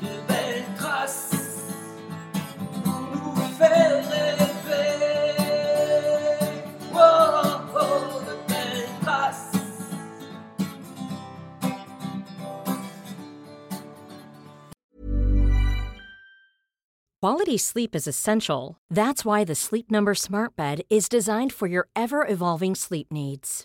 De belles traces pour nous faire rêver. Oh, oh, de belles traces. Quality sleep is essential. That's why the Sleep Number Smart Bed is designed for your ever evolving sleep needs.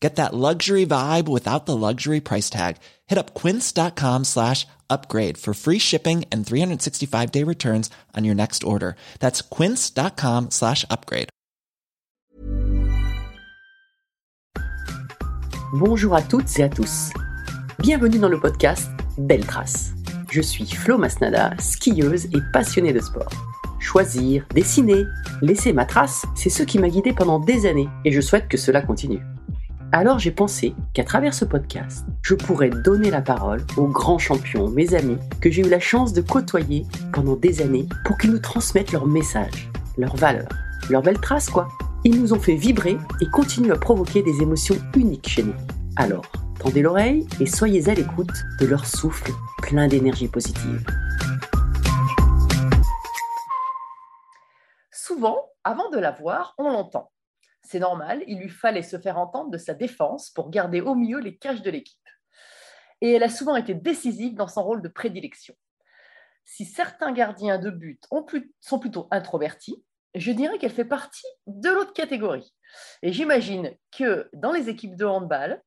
Get that luxury vibe without the luxury price tag. Hit up quince.com slash upgrade for free shipping and 365 day returns on your next order. That's quince.com slash upgrade. Bonjour à toutes et à tous. Bienvenue dans le podcast Belle Trace. Je suis Flo Masnada, skieuse et passionnée de sport. Choisir, dessiner, laisser ma trace, c'est ce qui m'a guidée pendant des années et je souhaite que cela continue. Alors j'ai pensé qu'à travers ce podcast, je pourrais donner la parole aux grands champions, mes amis, que j'ai eu la chance de côtoyer pendant des années pour qu'ils nous transmettent leurs messages, leurs valeurs, leurs belles traces quoi. Ils nous ont fait vibrer et continuent à provoquer des émotions uniques chez nous. Alors, tendez l'oreille et soyez à l'écoute de leur souffle plein d'énergie positive. Souvent, avant de la voir, on l'entend. C'est normal, il lui fallait se faire entendre de sa défense pour garder au mieux les caches de l'équipe. Et elle a souvent été décisive dans son rôle de prédilection. Si certains gardiens de but sont plutôt introvertis, je dirais qu'elle fait partie de l'autre catégorie. Et j'imagine que dans les équipes de handball,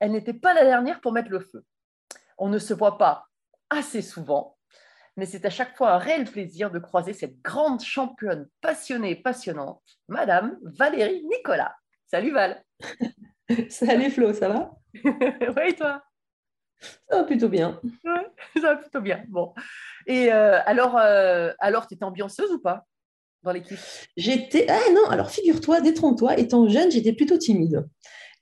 elle n'était pas la dernière pour mettre le feu. On ne se voit pas assez souvent, mais c'est à chaque fois un réel plaisir de croiser cette grande championne passionnée et passionnante, Madame Valérie Nicolas. Salut Val. Salut Flo, ça va? Oui, toi? Ça va plutôt bien. Ouais, ça va plutôt bien. Bon. Et euh, alors, euh, alors tu étais ambianceuse ou pas dans l'équipe? J'étais. Ah non, alors figure-toi, détrompe-toi, étant jeune, j'étais plutôt timide.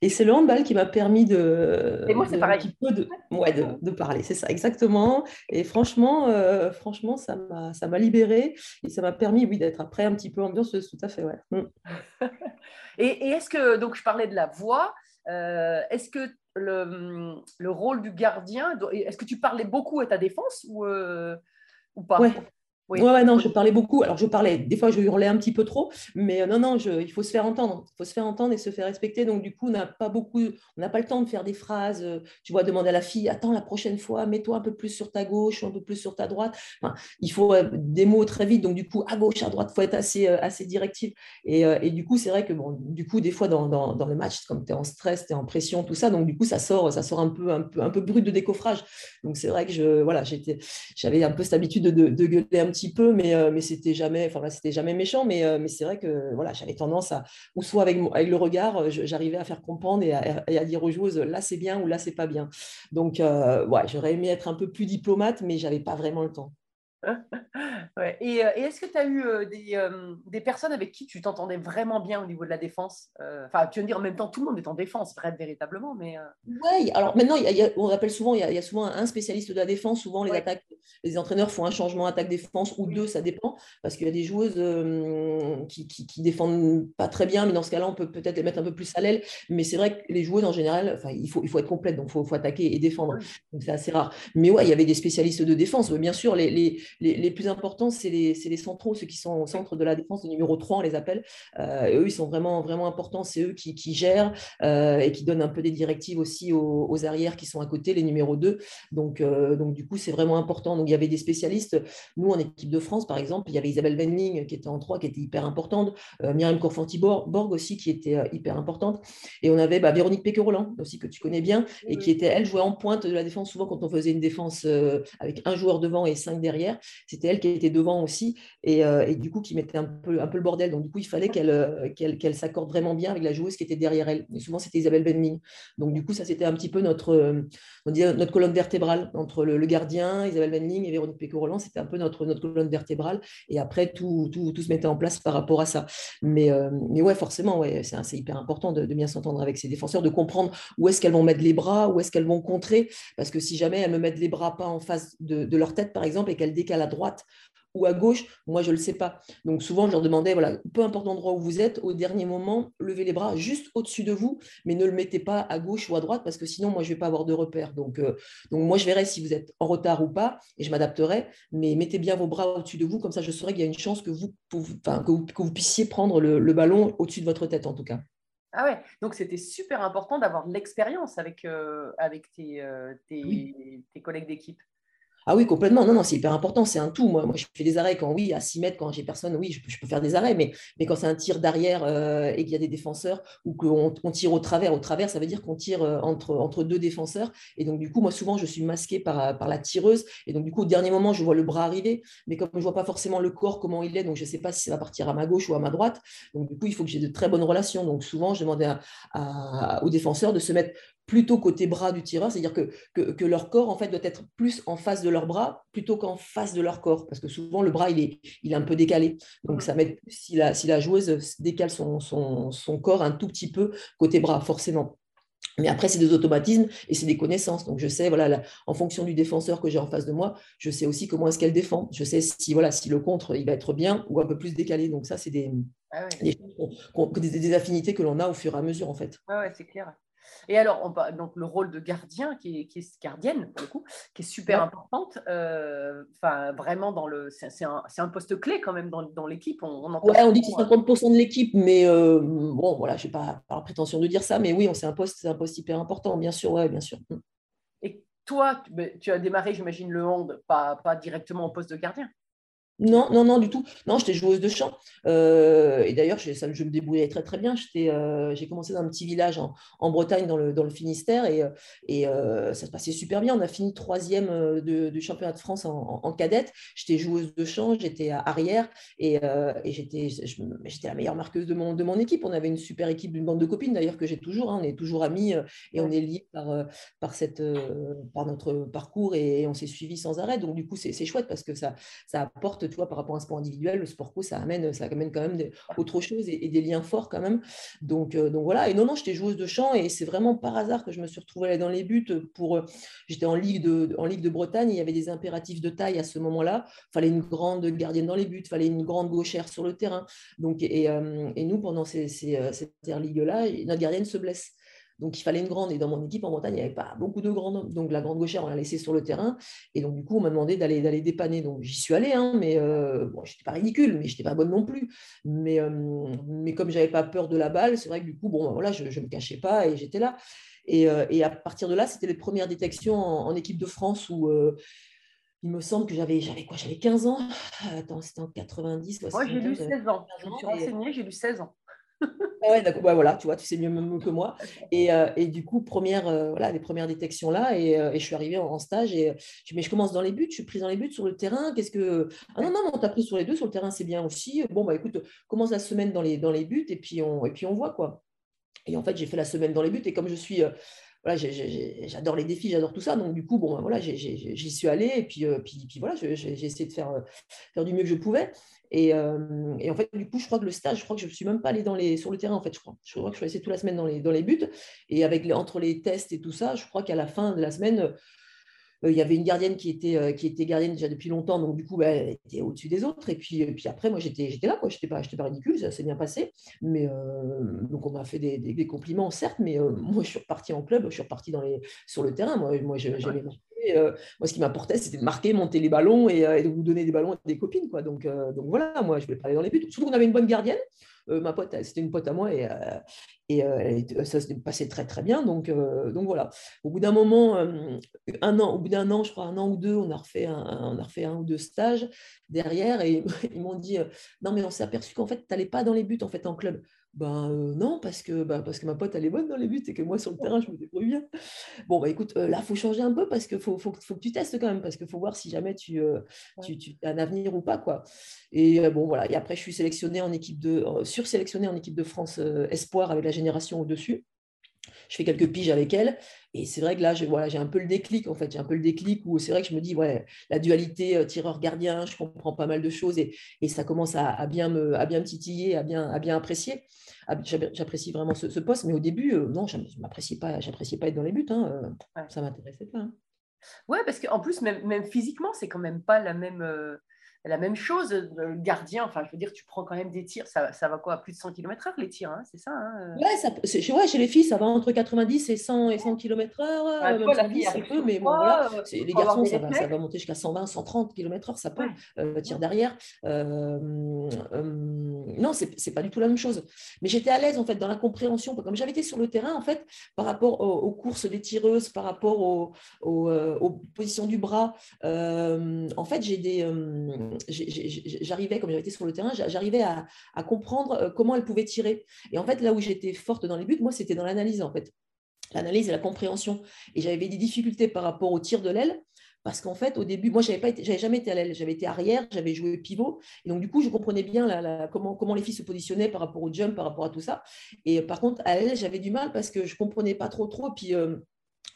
Et c'est le handball qui m'a permis de. Et moi, de- pareil. de, ouais, de, de parler, c'est ça, exactement. Et franchement, euh, franchement ça m'a ça m'a libérée et ça m'a permis, oui, d'être après un petit peu ambianceuse, tout à fait, ouais. Mm. Et, et est-ce que, donc je parlais de la voix, euh, est-ce que le, le rôle du gardien, est-ce que tu parlais beaucoup à ta défense ou, euh, ou pas? Ouais. Oui. Ouais, non, je parlais beaucoup. Alors, je parlais, des fois, je hurlais un petit peu trop, mais euh, non, non, il faut se faire entendre. Il faut se faire entendre et se faire respecter. Donc, du coup, on n'a pas beaucoup, on n'a pas le temps de faire des phrases. euh, Tu vois, demander à la fille, attends, la prochaine fois, mets-toi un peu plus sur ta gauche un peu plus sur ta droite. Enfin, il faut euh, des mots très vite. Donc, du coup, à gauche, à droite, il faut être assez, assez directif. Et, du coup, c'est vrai que, bon, du coup, des fois, dans, dans, dans le match, comme tu es en stress, tu es en pression, tout ça, donc, du coup, ça sort, ça sort un peu, un peu, un peu brut de décoffrage. Donc, c'est vrai que je, voilà, j'avais un peu cette habitude de, de- de gueuler un peu, mais, euh, mais c'était jamais, enfin, c'était jamais méchant, mais, euh, mais c'est vrai que voilà, j'avais tendance à, ou soit avec, avec le regard, j'arrivais à faire comprendre et à, et à dire aux joueuses, là c'est bien ou là c'est pas bien. Donc, euh, ouais, j'aurais aimé être un peu plus diplomate, mais j'avais pas vraiment le temps. Ouais. Et, euh, et est-ce que tu as eu euh, des, euh, des personnes avec qui tu t'entendais vraiment bien au niveau de la défense Enfin, tu veux me dire, en même temps, tout le monde est en défense, vrai, véritablement, mais... Ouais, alors maintenant, il y a- il y a- on appelle souvent, il y, a, il y a souvent un spécialiste de la défense. Souvent, les Ouais. attaques, les entraîneurs font un changement attaque-défense ou Oui. deux, ça dépend, parce qu'il y a des joueuses qui, qui, qui défendent pas très bien, mais dans ce cas-là, on peut peut-être les mettre un peu plus à l'aile. Mais c'est vrai que les joueuses, en général, il faut, il faut être complète, donc il faut, faut attaquer et défendre. Oui. Donc c'est assez rare. Mais ouais, il y avait des spécialistes de défense. Bien sûr, les, les, les, les plus importants, c'est les, les centraux, ceux qui sont au centre de la défense, le numéro 3, on les appelle. Euh, et eux, ils sont vraiment, vraiment importants. C'est eux qui, qui gèrent euh, et qui donnent un peu des directives aussi aux, aux arrières qui sont à côté, les numéros 2. Donc, euh, donc du coup, c'est vraiment important. Donc, il y avait des spécialistes. Nous, en équipe de France, par exemple, il y avait Isabelle Venling qui était en 3, qui était hyper importante. Myriam Corfanti-Borg aussi, qui était hyper importante. Et on avait bah, Véronique Péqueroland aussi, que tu connais bien, et qui était, elle, jouait en pointe de la défense. Souvent, quand on faisait une défense avec un joueur devant et cinq derrière, c'était elle qui était devant aussi. Et, et, du coup, qui mettait un peu, un peu le bordel. Donc, du coup, il fallait qu'elle qu'elle s'accorde vraiment bien avec la joueuse qui était derrière elle. Souvent, c'était Isabelle Venling. Donc, du coup, ça, c'était un petit peu notre, on dit, notre colonne vertébrale entre le, gardien, Isabelle Venling et Véronique Péco-Roland. C'était un peu notre, notre colonne vertébrale. Et après, tout, tout, tout, se mettait en place par rapport à ça. Mais, euh, mais ouais, forcément, ouais, c'est hyper important de, bien s'entendre avec ces défenseurs, de comprendre où est-ce qu'elles vont mettre les bras, où est-ce qu'elles vont contrer. Parce que si jamais elles me mettent les bras pas en face de, de leur tête, par exemple, et qu'elles décalent à droite ou à gauche, moi je ne le sais pas. Donc souvent je leur demandais, voilà, peu importe l'endroit où vous êtes, au dernier moment, levez les bras juste au-dessus de vous, mais ne le mettez pas à gauche ou à droite parce que sinon moi je ne vais pas avoir de repère. Donc, euh, donc moi je verrai si vous êtes en retard ou pas et je m'adapterai, mais mettez bien vos bras au-dessus de vous, comme ça je saurai qu'il y a une chance que vous, que vous, puissiez prendre le, ballon au-dessus de votre tête en tout cas. Ah ouais, donc c'était super important d'avoir de l'expérience avec, euh, avec tes, euh, tes collègues d'équipe. Ah oui, complètement. Non, non, c'est hyper important. C'est un tout. Moi, je fais des arrêts quand, oui, à 6 mètres, quand j'ai personne, oui, je peux, faire des arrêts. Mais, quand c'est un tir d'arrière euh, et qu'il y a des défenseurs ou qu'on on tire au travers, au travers, ça veut dire qu'on tire euh, entre, deux défenseurs. Et donc, du coup, moi, souvent, je suis masquée par, par la tireuse. Et donc, du coup, au dernier moment, je vois le bras arriver. Mais comme je ne vois pas forcément le corps, comment il est, donc je ne sais pas si ça va partir à ma gauche ou à ma droite. Donc, du coup, il faut que j'ai de très bonnes relations. Donc, souvent, je demandais aux défenseurs de se mettre plutôt côté bras du tireur, c'est-à-dire que, que, leur corps en fait doit être plus en face de leur bras plutôt qu'en face de leur corps, parce que souvent le bras il est, il est un peu décalé. Donc ça met si la, si la joueuse décale son, son, son, corps un tout petit peu côté bras, forcément. Mais après, c'est des automatismes et c'est des connaissances. Donc, je sais, voilà, en fonction du défenseur que j'ai en face de moi, je sais aussi comment est-ce qu'elle défend. Je sais si, voilà, si le contre, il va être bien ou un peu plus décalé. Donc, ça, c'est des, ah des, affinités que l'on a au fur et à mesure, en fait. Oui, ouais, c'est clair. Et alors, on, donc le rôle de gardien, qui est, qui est gardienne pour le coup, qui est super importante. Euh, vraiment dans le, c'est un, un, poste clé quand même dans, dans l'équipe. On, on, ouais, on dit que c'est 50% de l'équipe, mais euh, bon, voilà, je n'ai pas, pas, la prétention de dire ça, mais oui, c'est un poste, c'est un poste hyper important, bien sûr, ouais, bien sûr. Et toi, tu, ben, tu as démarré, j'imagine, le hand, pas, pas directement au poste de gardien? Non, non, non, du tout. Non, j'étais joueuse de chant. Euh, et d'ailleurs, je, me débrouillais très, très bien. Euh, j'ai commencé dans un petit village en, Bretagne, dans le, Finistère, et, euh, ça se passait super bien. On a fini troisième du championnat de France en, cadette. J'étais joueuse de chant, j'étais arrière, et, j'étais la meilleure marqueuse de mon, équipe. On avait une super équipe d'une bande de copines, d'ailleurs, que j'ai toujours. Hein. on est toujours amis, et on est liés par, notre parcours, et on s'est suivis sans arrêt. Donc, du coup, c'est chouette parce que ça apporte tu vois, par rapport à un sport individuel, le sport co, ça amène, ça amène quand même autre chose et, des liens forts quand même. Donc, euh, donc voilà. Et non, non, j'étais joueuse de chant et c'est vraiment par hasard que je me suis retrouvée dans les buts. Pour, euh, j'étais en ligue de, en ligue de Bretagne. il y avait des impératifs de taille à ce moment-là. Il fallait une grande gardienne dans les buts, il fallait une grande gauchère sur le terrain. Donc, et, euh, et nous, pendant ces, ces, cette ligue-là, notre gardienne se blesse. Donc, il fallait une grande. Et dans mon équipe en Bretagne, il n'y avait pas beaucoup de grandes. Donc, la grande gauchère, on l'a laissée sur le terrain. Et donc, du coup, on m'a demandé d'aller, d'aller dépanner. Donc, j'y suis allée, hein, mais euh, bon, je n'étais pas ridicule, mais je n'étais pas bonne non plus. Mais, euh, mais comme je n'avais pas peur de la balle, c'est vrai que du coup, bon, voilà, je ne me cachais pas et j'étais là. Et, euh, et, à partir de là, c'était les premières détections en, équipe de France où il me semble que j'avais, j'avais quoi? J'avais 15 ans. Attends, c'était en 90. Moi, j'ai lu 16 ans. Je me suis renseignée, j'ai lu 16 ans. Ah ouais, d'accord. Bah, voilà, tu vois, tu sais mieux que moi. Et, euh, et du coup, première, euh, voilà, les premières détections là, et, euh, et je suis arrivée en, stage et je, mais je commence dans les buts, je suis prise dans les buts sur le terrain. Qu'est-ce que ah non non, on t'a pris sur les deux, sur le terrain, c'est bien aussi. Bon bah écoute, commence la semaine dans les dans les buts et puis on et puis on voit quoi. Et en fait, j'ai fait la semaine dans les buts et comme je suis voilà, j'adore les défis, j'adore tout ça. Donc, du coup, bon, voilà, j'y suis allée et puis, puis, puis voilà, j'ai essayé de faire, faire du mieux que je pouvais. Euh, et, en fait, du coup, je crois que le stage, je crois que je ne suis même pas allée dans les, sur le terrain, en fait, je crois. Je crois que je suis restée toute la semaine dans les, dans les buts. Et avec entre les tests et tout ça, je crois qu'à la fin de la semaine, euh, il y avait une gardienne qui était, euh, qui était gardienne déjà depuis longtemps, donc du coup, bah, elle était au-dessus des autres. Et puis, puis après, moi, j'étais là, je n'étais pas, pas ridicule, ça s'est bien passé. Mais donc, on m'a fait des, des, compliments, certes, mais moi, je suis repartie en club, je suis repartie dans les, sur le terrain. Moi, moi j'aimais euh, moi, ce qui m'importait, c'était de marquer, monter les ballons et, euh, de vous donner des ballons à des copines. Quoi. Donc, euh, donc voilà, moi, je voulais pas aller dans les buts. Surtout qu'on avait une bonne gardienne. Ma pote, c'était une pote à moi et, et ça s'est passé très très bien. Donc, donc voilà. Au bout d'un moment, un an, au bout d'un an, je crois un an ou deux, on a refait un, on a refait un ou deux stages derrière et ils m'ont dit non mais on s'est aperçu qu'en fait tu n'allais pas dans les buts en fait en club. Ben non, parce que, ben, parce que ma pote, elle est bonne dans les buts et que moi, sur le terrain, je me débrouille bien. Bon, bah écoute, là, il faut changer un peu parce qu'il faut, faut, faut, que tu testes quand même, parce qu'il faut voir si jamais tu, tu, tu, as un avenir ou pas. quoi. Et bon, voilà. Et après, je suis sélectionnée en équipe de, sursélectionnée en équipe de France Espoir avec la génération au-dessus je fais quelques piges avec elle. Et c'est vrai que là, j'ai voilà, un peu le déclic, en fait. J'ai un peu le déclic où c'est vrai que je me dis, ouais, la dualité euh, tireur-gardien, je comprends pas mal de choses et, et ça commence à, bien me, à bien titiller, à bien, à bien apprécier. Ah, j'apprécie vraiment ce, poste, mais au début, euh, non, je n'appréciais pas, pas être dans les buts. Hein, euh, Ça m'intéressait pas. Hein. Ouais, parce qu'en plus, même, même physiquement, c'est quand même pas la même la même chose, le gardien, enfin, je veux dire, tu prends quand même des tirs, ça, ça va quoi, à plus de 100 km/h les tirs, hein, c'est ça hein ouais, ça ouais, chez les filles, ça va entre 90 et 100, et 100 km/h, même 110, c'est peu, mais bon, voilà. Euh, les garçons, ça va, ça va, monter jusqu'à 120, 130 km/h, ça peut, euh, tir derrière. Euh, euh, non, c'est pas du tout la même chose. Mais j'étais à l'aise, en fait, dans la compréhension, comme j'avais été sur le terrain, en fait, par rapport aux, courses des tireuses, par rapport aux, aux positions du bras, en fait, j'ai des j'arrivais, comme j'avais été sur le terrain, j'arrivais à, comprendre euh, comment elle pouvait tirer. Et en fait, là où j'étais forte dans les buts, moi, c'était dans l'analyse, en fait. L'analyse et la compréhension. Et j'avais des difficultés par rapport au tir de l'aile. Parce qu'en fait, au début, moi, je n'avais jamais été à l'aile, j'avais été arrière, j'avais joué pivot. Et donc, du coup, je comprenais bien la, comment, comment les filles se positionnaient par rapport au jump, par rapport à tout ça. Et par contre, à l'aile, j'avais du mal parce que je ne comprenais pas trop, trop. Puis, euh,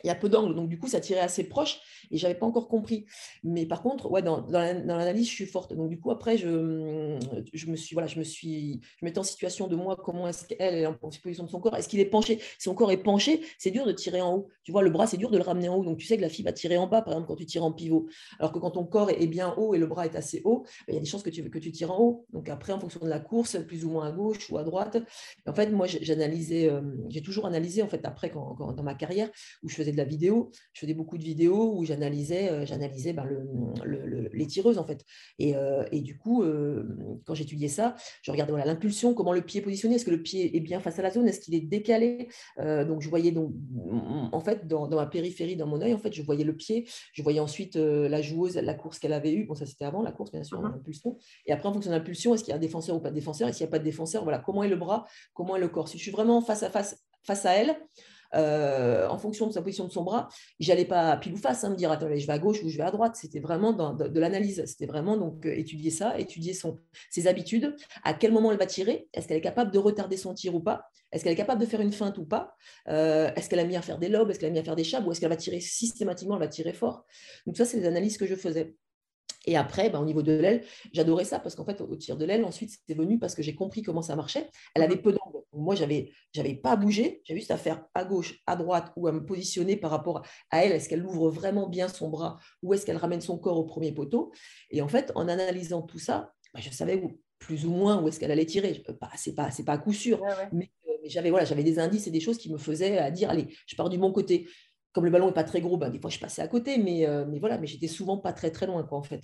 il y a peu d'angles, donc du coup, ça tirait assez proche et je n'avais pas encore compris. Mais par contre, ouais, dans, l'analyse, je suis forte. Donc du coup, après, je, me suis, voilà, je me suis, je mettais en situation de moi, comment est-ce qu'elle est en position de son corps Est-ce qu'il est penché? Si son corps est penché, c'est dur de tirer en haut. Tu vois, le bras, c'est dur de le ramener en haut. Donc tu sais que la fille va tirer en bas, par exemple, quand tu tires en pivot. Alors que quand ton corps est bien haut et le bras est assez haut, ben, il y a des chances que tu, que tu tires en haut. Donc après, en fonction de la course, plus ou moins à gauche ou à droite. En fait, moi, j'analysais, euh, j'ai toujours analysé, en fait, après, quand, dans ma carrière, où je faisais de la vidéo, je faisais beaucoup de vidéos où j'analysais, euh, j'analysais ben, le, les tireuses en fait. Et, euh, et du coup, euh, quand j'étudiais ça, je regardais voilà, l'impulsion, comment le pied est positionné, est-ce que le pied est bien face à la zone, est-ce qu'il est décalé? donc je voyais donc en fait dans, dans, ma périphérie, dans mon œil, en fait, je voyais le pied, je voyais ensuite la joueuse, la course qu'elle avait eue. Bon, ça c'était avant la course, bien sûr, mmh l'impulsion. Et après, en fonction de l'impulsion, est-ce qu'il y a un défenseur ou pas de défenseur? Et s'il n'y a pas de défenseur, voilà, comment est le bras, comment est le corps? Si je suis vraiment face à face face à elle, euh, en fonction de sa position de son bras, j'allais pas pile ou face hein, me dire attends, je vais à gauche ou je vais à droite. C'était vraiment de, l'analyse. C'était vraiment donc euh, étudier ça, étudier son, ses habitudes, à quel moment elle va tirer, est-ce qu'elle est capable de retarder son tir ou pas, est-ce qu'elle est capable de faire une feinte ou pas, euh, est-ce qu'elle a mis à faire des lobes, est-ce qu'elle a mis à faire des chabs ou est-ce qu'elle va tirer systématiquement, elle va tirer fort. Donc ça, c'est les analyses que je faisais. Et après, ben, au niveau de l'aile, j'adorais ça parce qu'en fait, au tir de l'aile, ensuite, c'était venu parce que j'ai compris comment ça marchait. Elle avait peu d'angle. Moi, j'avais, j'avais pas à bouger, j'avais juste à faire à gauche, à droite ou à me positionner par rapport à elle. Est-ce qu'elle ouvre vraiment bien son bras ou est-ce qu'elle ramène son corps au premier poteau? Et en fait, en analysant tout ça, ben, je savais plus ou moins où est-ce qu'elle allait tirer. Pas, c'est pas, c'est pas à coup sûr, euh, mais, j'avais voilà, j'avais des indices et des choses qui me faisaient à dire allez, je pars du bon côté comme le ballon n'est pas très gros, ben, des fois je passais à côté, mais, euh, mais voilà, mais j'étais souvent pas très très loin quoi, en fait.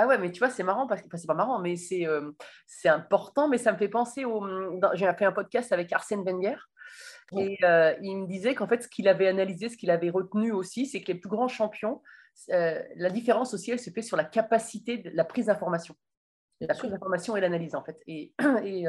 Ah ouais, mais tu vois, c'est marrant parce que, enfin, c'est pas marrant, mais c'est euh, c'est important, mais ça me fait penser au. J'ai fait un podcast avec Arsène Wenger et euh, il me disait qu'en fait, ce qu'il avait analysé, ce qu'il avait retenu aussi, c'est que les plus grands champions, la différence aussi, elle se fait sur la capacité de la prise d'information. La prise d'information et l'analyse, en fait. Et, et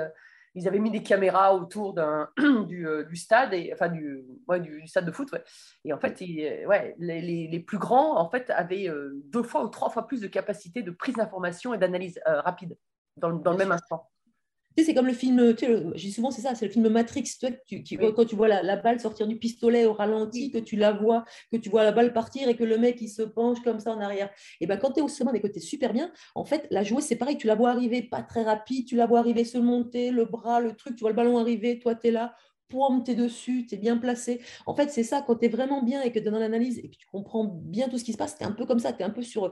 ils avaient mis des caméras autour du, euh, du, stade, et, enfin du, ouais, du, stade de foot. Ouais. Et en fait, ouais, les, les, plus grands en fait, avaient euh, deux fois ou trois fois plus de capacité de prise d'information et d'analyse euh, rapide dans, dans le même instant c'est comme le film, tu sais, je dis souvent, c'est ça, c'est le film Matrix. Tu, tu, Quand tu vois la, balle sortir du pistolet au ralenti, que tu la vois, que tu vois la balle partir et que le mec, il se penche comme ça en arrière. Et ben quand tu es au sommet des côtés super bien, en fait, la joueuse, c'est pareil, tu la vois arriver pas très rapide, tu la vois arriver se monter, le bras, le truc, tu vois le ballon arriver, toi, tu es là, poum, tu es dessus, tu es bien placé. En fait, c'est ça, quand tu es vraiment bien et que tu es dans l'analyse et que tu comprends bien tout ce qui se passe, tu es un peu comme ça, tu es un peu sur,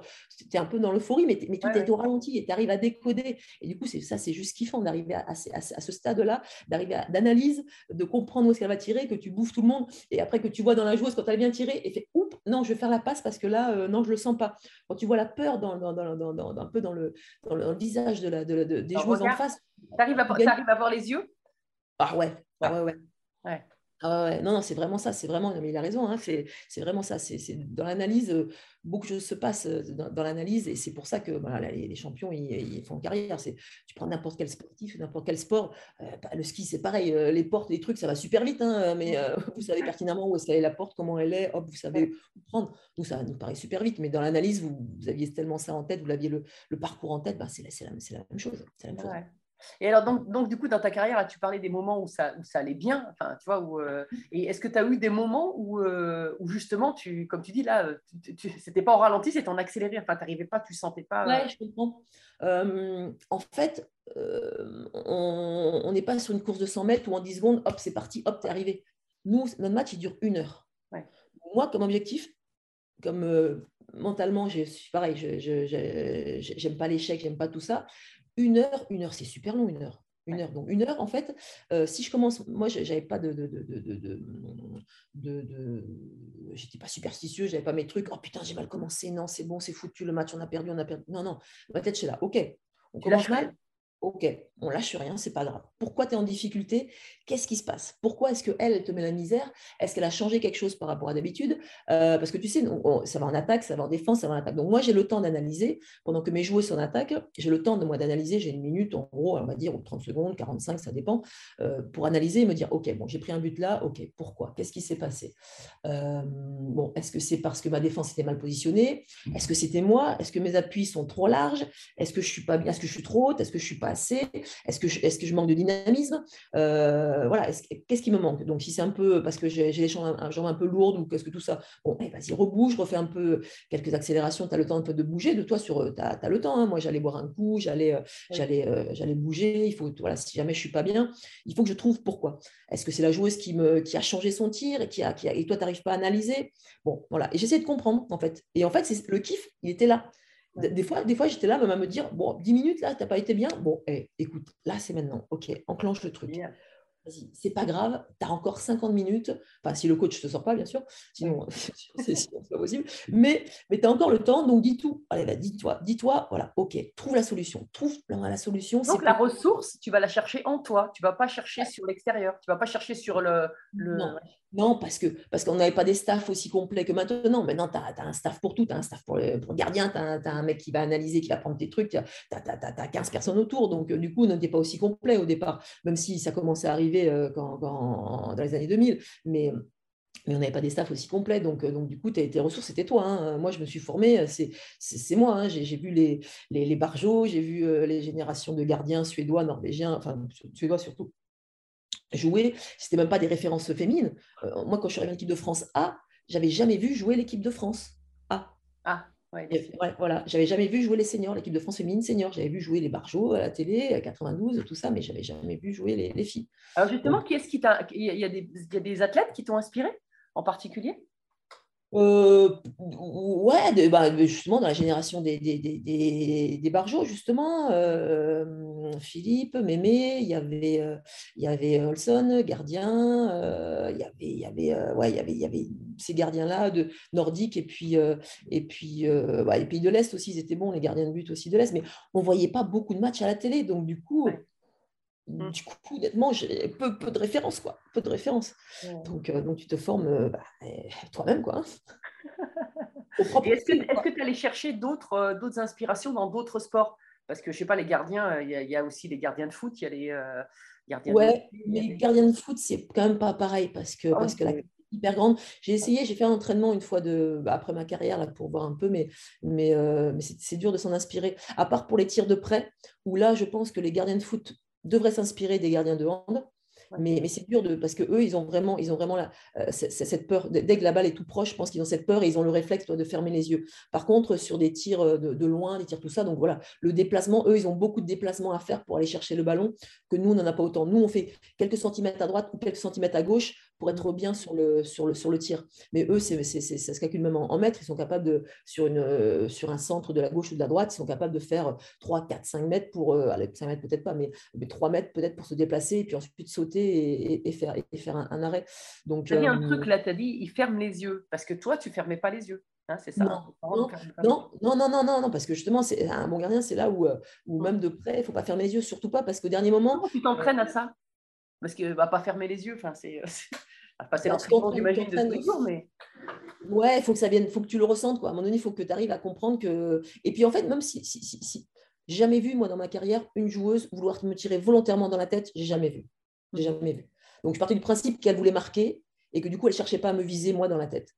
es un peu dans l'euphorie, mais, mais tout est au ralenti et tu arrives à décoder. Et du coup, c'est ça, c'est juste kiffant d'arriver à, à, ce stade-là, d'arriver d'analyse, de comprendre où est-ce qu'elle va tirer, que tu bouffes tout le monde et après que tu vois dans la joueuse quand elle vient tirer et fait oups, non, je vais faire la passe parce que là, euh, non, je le sens pas. Quand tu vois la peur dans, dans, dans, un peu dans le, dans le, visage de la, de, des joueuses en face, T'arrives à, t'arrives à voir les yeux? Ah ouais, ah ouais, ouais. Ouais. Ah ouais, non, non, c'est vraiment ça, c'est vraiment, non, mais il a raison, hein, c'est vraiment ça, c'est dans l'analyse, euh, beaucoup de choses se passent euh, dans, dans l'analyse, et c'est pour ça que voilà, là, les, les champions, ils, ils font carrière. C'est, tu prends n'importe quel sportif, n'importe quel sport, euh, bah, le ski, c'est pareil, les portes, les trucs, ça va super vite, hein, mais vous savez pertinemment où est-ce qu'elle est la porte, comment elle est, hop, vous savez où prendre. Nous, ça nous paraît super vite, mais dans l'analyse, vous, vous aviez tellement ça en tête, vous l'aviez le, le parcours en tête, bah, c'est la, la, même chose. C'est la même chose. Ouais. Et alors, donc, donc, du coup, dans ta carrière, là, tu parlais des moments où ça, où ça allait bien? Enfin, tu vois, où, euh, et est-ce que tu as eu des moments où, euh, où justement, tu, comme tu dis là, tu, c'était pas en ralenti, c'était en accéléré. Enfin, tu n'arrivais pas, tu sentais pas. euh, Ouais, je comprends. Euh, en fait, euh, on n'est pas sur une course de 100 mètres où en 10 secondes, hop, c'est parti, hop, t'es arrivé. Nous, notre match, il dure une heure. Ouais. Moi, comme objectif, comme euh, mentalement, je suis pareil, je je- je- je- j'aime pas l'échec, j'aime pas tout ça. Une heure, une heure, c'est super long, une heure. Une heure. Donc, une heure, en fait, euh, si je commence, moi, je n'avais pas de. de, de, de, de, de- de- de- J'étais pas superstitieux, j'avais pas mes trucs. Oh putain, j'ai mal commencé. Non, c'est bon, c'est foutu, le match, on a perdu, on a perdu. Non, non. Ma tête, je suis là. OK, on Tu commence mal. Ok, on lâche rien, c'est pas grave. Pourquoi tu es en difficulté? Qu'est-ce qui se passe? Pourquoi est-ce qu'elle, elle te met la misère? Est-ce qu'elle a changé quelque chose par rapport à d'habitude? Euh, Parce que tu sais, ça va en attaque, ça va en défense, ça va en attaque. Donc moi, j'ai le temps d'analyser. Pendant que mes joueurs sont en attaque, j'ai le temps de moi d'analyser. J'ai une minute, en gros, on va dire, ou 30 secondes, 45, ça dépend, euh, pour analyser et me dire, ok, bon, j'ai pris un but là, ok, pourquoi? Qu'est-ce qui s'est passé? Euh, est-ce que c'est parce que ma défense était mal positionnée? Est-ce que c'était moi? Est-ce que mes appuis sont trop larges? Est-ce que je suis pas bien? Est-ce que je suis trop haute? Est-ce que je suis pas assez Est-ce que, je, est-ce que je manque de dynamisme Euh, Voilà, est-ce que- qu'est-ce qui me manque? Donc, si c'est un peu parce que j'ai, j'ai les jambes un, peu lourdes ou qu'est-ce que tout ça, bon, eh, vas-y, rebouge, refais un peu quelques accélérations, tu as le temps un peu de bouger, de toi, sur, tu as, le temps. hein. Moi, j'allais boire un coup, j'allais, euh, j'allais, euh, j'allais bouger. Il faut, voilà, si jamais je suis pas bien, il faut que je trouve pourquoi. Est-ce que c'est la joueuse qui, me, qui a changé son tir et, qui a, qui a- et toi, tu n'arrives pas à analyser? Bon, voilà. Et j'essaie de comprendre, en fait. Et en fait, c'est, le kiff, il était là. Des fois, des fois j'étais là même à me dire, bon, 10 minutes là, tu n'as pas été bien? Bon, eh, écoute, là, c'est maintenant. OK, enclenche le truc. Vas-y, c'est pas grave, tu as encore 50 minutes. Enfin, si le coach ne te sort pas, bien sûr, sinon c'est pas possible. Mais, mais tu as encore le temps, donc dis tout. Allez, bah, dis-toi, dis-toi, voilà, ok, trouve la solution. Trouve la, solution. Donc, la ressource, tu vas la chercher en toi. Tu vas pas chercher sur l'extérieur. Tu vas pas chercher sur le. le... Non. Non, parce que parce qu'on n'avait pas des staffs aussi complets que maintenant. Maintenant, tu as, un staff pour tout. Tu as un staff pour le, pour le gardien, tu as, un mec qui va analyser, qui va prendre tes trucs. Tu as, 15 personnes autour. Donc, euh, du coup, on n'était pas aussi complet au départ, même si ça commençait à arriver euh, quand, dans les années 2000. Mais, mais on n'avait pas des staffs aussi complets. Donc, euh, donc du coup, tes, ressources, c'était toi. hein. Moi, je me suis formée, euh, c'est moi. hein. J'ai vu les, les, Barjots, j'ai vu les générations de gardiens suédois, norvégiens, enfin, suédois surtout jouer. C'était même pas des références féminines. Moi, quand je suis arrivée en équipe de France A, j'avais jamais vu jouer l'équipe de France A. Ah, ouais, voilà, j'avais jamais vu jouer les seniors, l'équipe de France féminine senior. J'avais vu jouer les Barjots à la télé, à 92, tout ça, mais j'avais jamais vu jouer les, les filles. Alors, justement, qui est-ce qui t'a. Il y, y a des athlètes qui t'ont inspiré en particulier? Euh, ouais, bah, justement, dans la génération des, des, des, des, Barjots, justement, euh, Philippe, Mémé, il y avait, euh, Olson, gardien, euh, il y avait, il y avait, ouais, il y avait, il y avait ces gardiens-là de nordiques et puis, et puis les pays de l'Est aussi, ils étaient bons, les gardiens de but aussi de l'Est, mais on ne voyait pas beaucoup de matchs à la télé, donc du coup. Du coup honnêtement, j'ai peu, peu de références, quoi, peu de références. Donc, euh, donc tu te formes euh, bah, eh, toi-même, quoi. Et est-ce que tu allais chercher d'autres euh, inspirations dans d'autres sports? Parce que je sais pas, les gardiens, euh, il y, a- il y a aussi les gardiens de foot, il y a les euh, gardiens de Ouais, a mais les- gardien de foot, c'est quand même pas pareil parce que, Ah parce que la hyper grande. J'ai essayé, j'ai fait un entraînement une fois de, bah, après ma carrière là, pour voir un peu, mais, mais, euh, mais c'est dur de s'en inspirer. À part pour les tirs de près, où là, je pense que les gardiens de foot devraient s'inspirer des gardiens de hand. Ouais. Mais, mais c'est dur de, parce que eux, ils ont vraiment, ils ont vraiment la, euh, cette peur. Dès que la balle est tout proche, je pense qu'ils ont cette peur et ils ont le réflexe toi, de fermer les yeux. Par contre, sur des tirs euh, de, de loin, des tirs tout ça, donc voilà, le déplacement, eux, ils ont beaucoup de déplacements à faire pour aller chercher le ballon que nous, on n'en a pas autant. Nous, on fait quelques centimètres à droite ou quelques centimètres à gauche pour être bien sur le, sur le, sur le tir. Mais eux, c'est, c'est- c'est- ça se calcule même en, en mètres. Ils sont capables de, sur, une, euh, sur un centre de la gauche ou de la droite, ils sont capables de faire 3, 4, 5 mètres pour, euh, allez, 5 mètres peut-être pas, mais, mais 3 mètres peut-être pour se déplacer et puis ensuite sauter et, et- et faire, et faire un, un arrêt. Donc, Tu as dit un euh, truc là, tu as dit, il ferme les yeux. Parce que toi, tu fermais pas les yeux. hein, c'est ça. Non, non, non, non, non, non, non, non, parce que justement, c'est un bon gardien, c'est là où, euh, où même de près, il ne faut pas fermer les yeux, surtout pas parce qu'au dernier moment. Comment tu t'entraînes à ça? Parce qu'il ne va pas fermer les yeux. Enfin, c'est. Passer Parce l'entraînement, j'imagine, de tous les jours, mais. Ouais, il faut que ça vienne, faut que tu le ressentes. Quoi. À un moment donné, il faut que tu arrives à comprendre que. Et puis en fait, même si, si, si, si- j'ai jamais vu, moi, dans ma carrière, une joueuse vouloir me tirer volontairement dans la tête, j'ai jamais vu. J'ai jamais vu. Donc je partais du principe qu'elle voulait marquer et que du coup, elle cherchait pas à me viser moi dans la tête.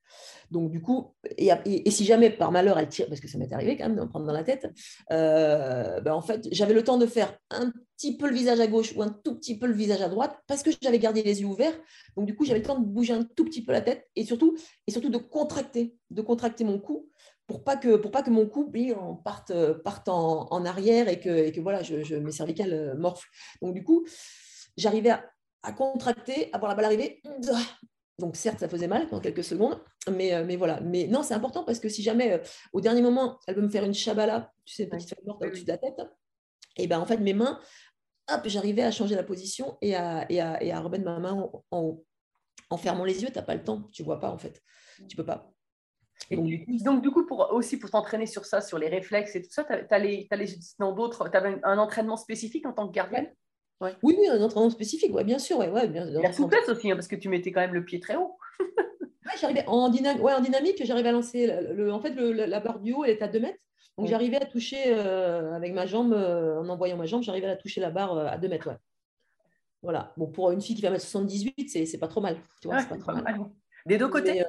Donc du coup, et, si jamais par malheur elle tire, parce que ça m'est arrivé quand même de me prendre dans la tête, euh, ben, en fait, j'avais le temps de faire un petit peu le visage à gauche ou un tout petit peu le visage à droite parce que j'avais gardé les yeux ouverts. Donc du coup, j'avais le temps de bouger un tout petit peu la tête et surtout, et surtout de contracter, de contracter mon cou pour pas que pour pas que mon cou lui, on parte parte en, arrière et que, et que voilà, je- mes cervicales euh, morflent. Donc du coup, j'arrivais à, à contracter, à voir la balle arriver. Donc certes, ça faisait mal pendant quelques secondes, mais, euh, mais voilà. Mais non, c'est important parce que si jamais, euh, au dernier moment, elle veut me faire une chabala, tu sais, une petite feuille morte au-dessus de la tête, et ben en fait, mes mains, hop, j'arrivais à changer la position et à, et à, et à remettre ma main en, en haut. En fermant les yeux, tu n'as pas le temps, tu vois pas en fait. Tu peux pas. Et Donc, du coup, donc, du coup, pour, aussi pour t'entraîner sur ça, sur les réflexes et tout ça, tu as, dans d'autres, tu un entraînement spécifique en tant que gardienne? Oui, oui, un entraînement spécifique, ouais, bien sûr. Ouais, ouais, bien, La souplesse aussi, hein, parce que tu mettais quand même le pied très haut. Ouais, j'arrivais en, dynam- ouais, en dynamique, j'arrivais à lancer. Le, le- en fait, le- la barre du haut, elle est à 2 mètres. Donc, Ouais. j'arrivais à toucher euh, avec ma jambe, euh, en envoyant ma jambe, j'arrivais à toucher la barre euh, à 2 mètres. Ouais. Voilà. Bon, pour une fille qui va mettre 78, c'est pas trop mal. Tu vois, pas c'est trop pas mal. mal. Des deux côtés? Mais,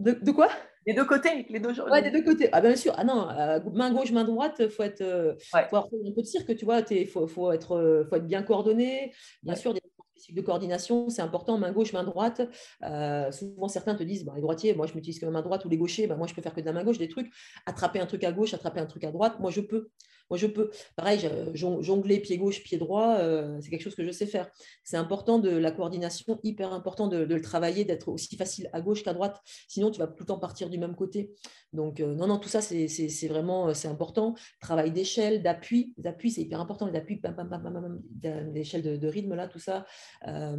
de, de quoi? Des deux côtés, les deux. Ouais, des deux côtés. Ah, bien sûr. Ah non, euh, main gauche, main droite, il faut être. euh, Ouais. faut avoir un peu de cirque, tu vois. Il faut, faut, être, euh, faut être bien coordonné. Bien Ouais. sûr, des de coordination, c'est important, main gauche, main droite. Euh, souvent, certains te disent, bah, les droitiers, moi, je m'utilise que ma main droite ou les gauchers, bah, moi, je peux faire que de la main gauche, des trucs. Attraper un truc à gauche, attraper un truc à droite, moi, je peux. Moi, je peux. Pareil, jon- jongler pied gauche, pied droit, euh, c'est quelque chose que je sais faire. C'est important de la coordination, hyper important de, de le travailler, d'être aussi facile à gauche qu'à droite. Sinon, tu vas tout le temps partir du même côté. Donc, euh, non, non, tout ça, c'est c'est- c'est vraiment euh, c'est important. Travail d'échelle, d'appui. D'appui, c'est hyper important. Les appuis, pam, pam, pam, pam, pam, pam, d'a- d'échelle de, de rythme, là, tout ça. Euh,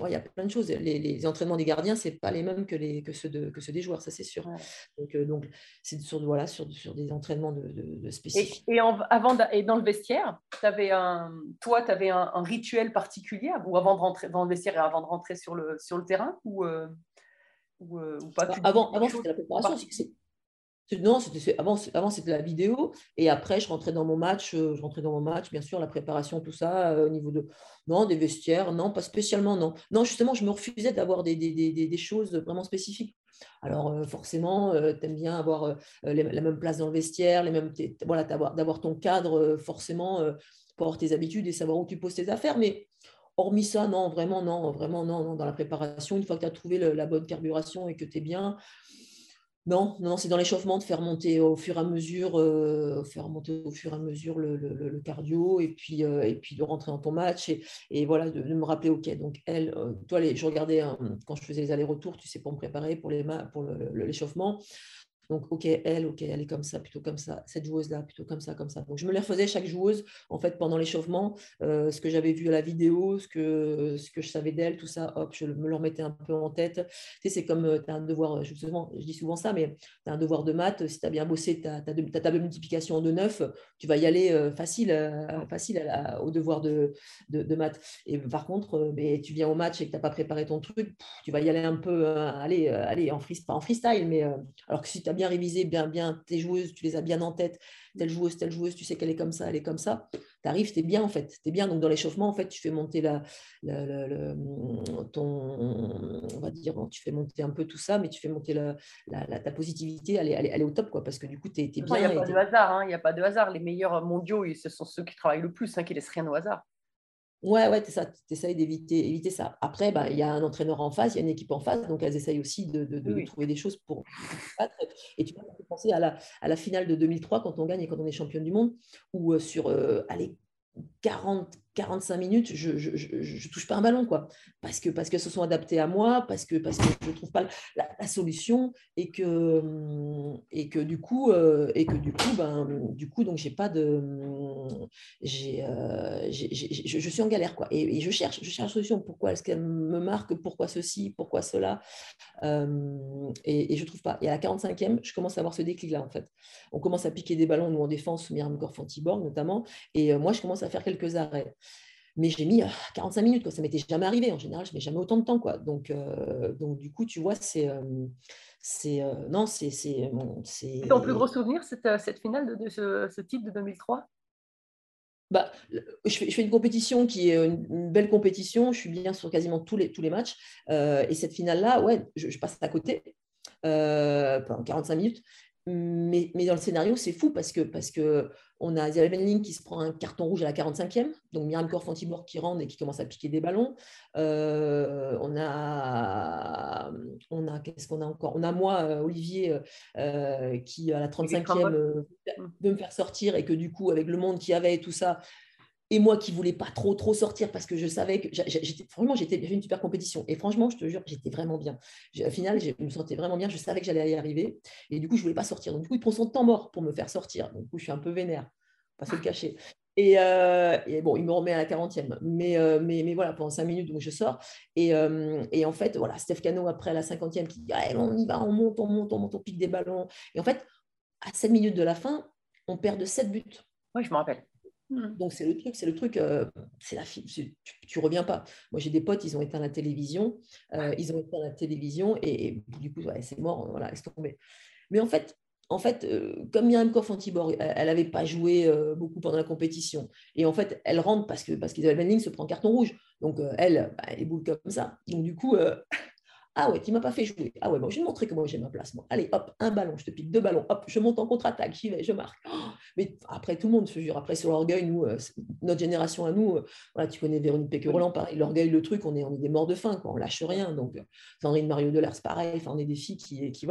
ouais, Il y a plein de choses. Les, les entraînements des gardiens, ce pas les mêmes que, les, que, ceux de, que ceux des joueurs, ça, c'est sûr. Ouais. Donc, euh, donc c'est sur, voilà, sur, sur des entraînements de, de, de Et, spécifiques. et, en- avant et dans le vestiaire, avais un, toi, tu avais un, un rituel particulier ou avant de rentrer dans le vestiaire et avant de rentrer sur le, sur le terrain ou, euh, ou, euh, ou pas? Dis Avant, avant c'était la préparation. Non, c'était avant, avant c'était la vidéo et après je rentrais dans mon match, euh, je rentrais dans mon match, bien sûr, la préparation, tout ça, euh, au niveau de non des vestiaires, non, pas spécialement, non. Non, justement, je me refusais d'avoir des, des, des- des choses vraiment spécifiques. Alors euh, forcément, tu aimes bien avoir euh, la même place dans le vestiaire, les mêmes, voilà, d'avoir ton cadre, euh, forcément, euh, pour avoir tes habitudes et savoir où tu poses tes affaires, mais Hormis ça, non, vraiment, non, vraiment, non. Dans la préparation, une fois que tu as trouvé la bonne carburation et que tu es bien, non, non, c'est dans l'échauffement de faire monter au fur et à mesure, euh, faire monter au fur et à mesure le, cardio et puis, euh, et puis de rentrer dans ton match et, voilà, de, me rappeler, ok, donc elle, euh, toi, je regardais quand je faisais les allers-retours, tu sais, pour me préparer pour pour l'échauffement. Donc, ok, elle, ok, elle est comme ça, plutôt comme ça. Cette joueuse-là, plutôt comme ça, comme ça. Donc, je me les refaisais chaque joueuse, en fait, pendant l'échauffement, euh, ce que j'avais vu à la vidéo, ce que, ce que je savais d'elle, tout ça, hop, je me le remettais un peu en tête. Tu sais, c'est comme tu as un devoir, je, souvent, je dis souvent ça, mais tu as un devoir de maths. Si tu as bien bossé ta, ta, ta table de multiplication de 9, tu vas y aller euh, facile, euh, facile au devoir de, de, maths. Et par contre, euh, mais tu viens au match et que tu n'as pas préparé ton truc, tu vas y aller un peu, euh, allez, euh, allez en, free, pas en freestyle, mais euh, alors que si tu as bien révisé, bien, bien tes joueuses, tu les as bien en tête, telle joueuse, telle joueuse, tu sais qu'elle est comme ça, elle est comme ça, tu arrives, tu es bien en fait, tu es bien. Donc dans l'échauffement, en fait, tu fais monter la, la- la- le- ton, on va dire, tu fais monter un peu tout ça, mais tu fais monter la, ta positivité, elle est, elle est- elle est au top, quoi, parce que du coup, tu es, Il bien. n'y a pas de hasard, hein, il n'y a pas de hasard. Les meilleurs mondiaux, ce sont ceux qui travaillent le plus, hein, qui laissent rien au hasard. Ouais, ouais, tu essayes d'éviter éviter ça. Après, bah, il y a un entraîneur en face, il y a une équipe en face, donc elles essayent aussi de, de- de- de Oui. trouver des choses pour battre. Et tu ça fait penser à la, à la finale de 2003 quand on gagne et quand on est championne du monde, où euh, sur euh, allez, 40, 45 minutes, je ne touche pas un ballon, quoi. Parce que, parce ce sont adaptés à moi, parce que, parce que je ne trouve pas la, solution et que, et que du coup, euh, et que du coup, ben, du coup donc j'ai pas de. j'ai, euh, je, suis en galère, quoi. Et, je cherche, je cherche solution. Pourquoi est-ce qu'elle me marque? Pourquoi ceci? Pourquoi cela? Euh, et, je ne trouve pas. Et à la 45e, je commence à avoir ce déclic-là, en fait. On commence à piquer des ballons, nous en défense, Myriam Gorfantiborg notamment. Et moi, je commence à faire quelques arrêts mais j'ai mis 45 euh, minutes, quoi. ça m'était jamais arrivé. En général, je mets jamais autant de temps. Quoi. Donc, euh, donc du coup, tu vois, c'est. Euh, c'est non, c'est. C'est ton plus gros souvenir, cette, cette finale de, ce, ce, titre de 2003 bah, je, fais, je, fais, une compétition qui est une, belle compétition. Je suis bien sur quasiment tous les, tous les matchs. et cette finale-là, ouais, je, passe à côté pendant 45 minutes. Mais, mais, dans le scénario, c'est fou parce que, parce que on a Benling qui se prend un carton rouge à la 45e, donc Myriam Corfantibor qui rentre et qui commence à piquer des ballons. Euh, on a, on a qu'est-ce qu'on a encore? On a moi, euh, Olivier, euh, qui à la 35e veut me faire sortir et que du coup, avec le monde qui avait et tout ça, et moi qui voulais pas trop trop sortir parce que je savais que j'étais vraiment j'étais une super compétition et franchement je te jure j'étais vraiment bien au final je me sentais vraiment bien je savais que j'allais y arriver et du coup je voulais pas sortir donc du coup il prend son temps mort pour me faire sortir donc du coup je suis un peu vénère pas se le cacher et, euh, et, bon, il me remet à la 40e. Mais, euh, mais, mais, voilà, pendant 5 minutes, donc je sors. Et, euh, et, en fait, voilà, Steph Cano, après la 50e, qui dit on y va, on monte, on monte, on monte, on pique des ballons. Et en fait, à 7 minutes de la fin, on perd de 7 buts. Oui, je me rappelle. Mmh. Donc c'est le truc, c'est le truc, euh, c'est la tu, tu reviens pas. Moi j'ai des potes, ils ont éteint la télévision, euh, ils ont éteint la télévision et, du coup c'est mort, voilà, laisse tomber. Mais en fait, en fait, euh, comme Myriam Koff-Antibor, elle n'avait pas joué beaucoup pendant la compétition. Et en fait, elle rentre parce que parce qu'Isabelle Benning se prend carton rouge. Donc, elle, bah, elle est boule comme ça. Donc, du coup, ah ouais, tu m'as pas fait jouer. Ah ouais, bon, je vais te montrer comment j'ai ma place. Moi. Allez, hop, un ballon, je te pique deux ballons, hop, je monte en contre-attaque, j'y vais, je marque. Oh, mais après, tout le monde, je jure, après, sur l'orgueil, nous, euh, notre génération à nous, euh, voilà, tu connais Véronique Péqueroland, l'orgueil, le truc, on est, on est des morts de faim, quoi, on lâche rien. Donc, euh, Sandrine Mario Delers, c'est pareil, on est des filles qui, qui,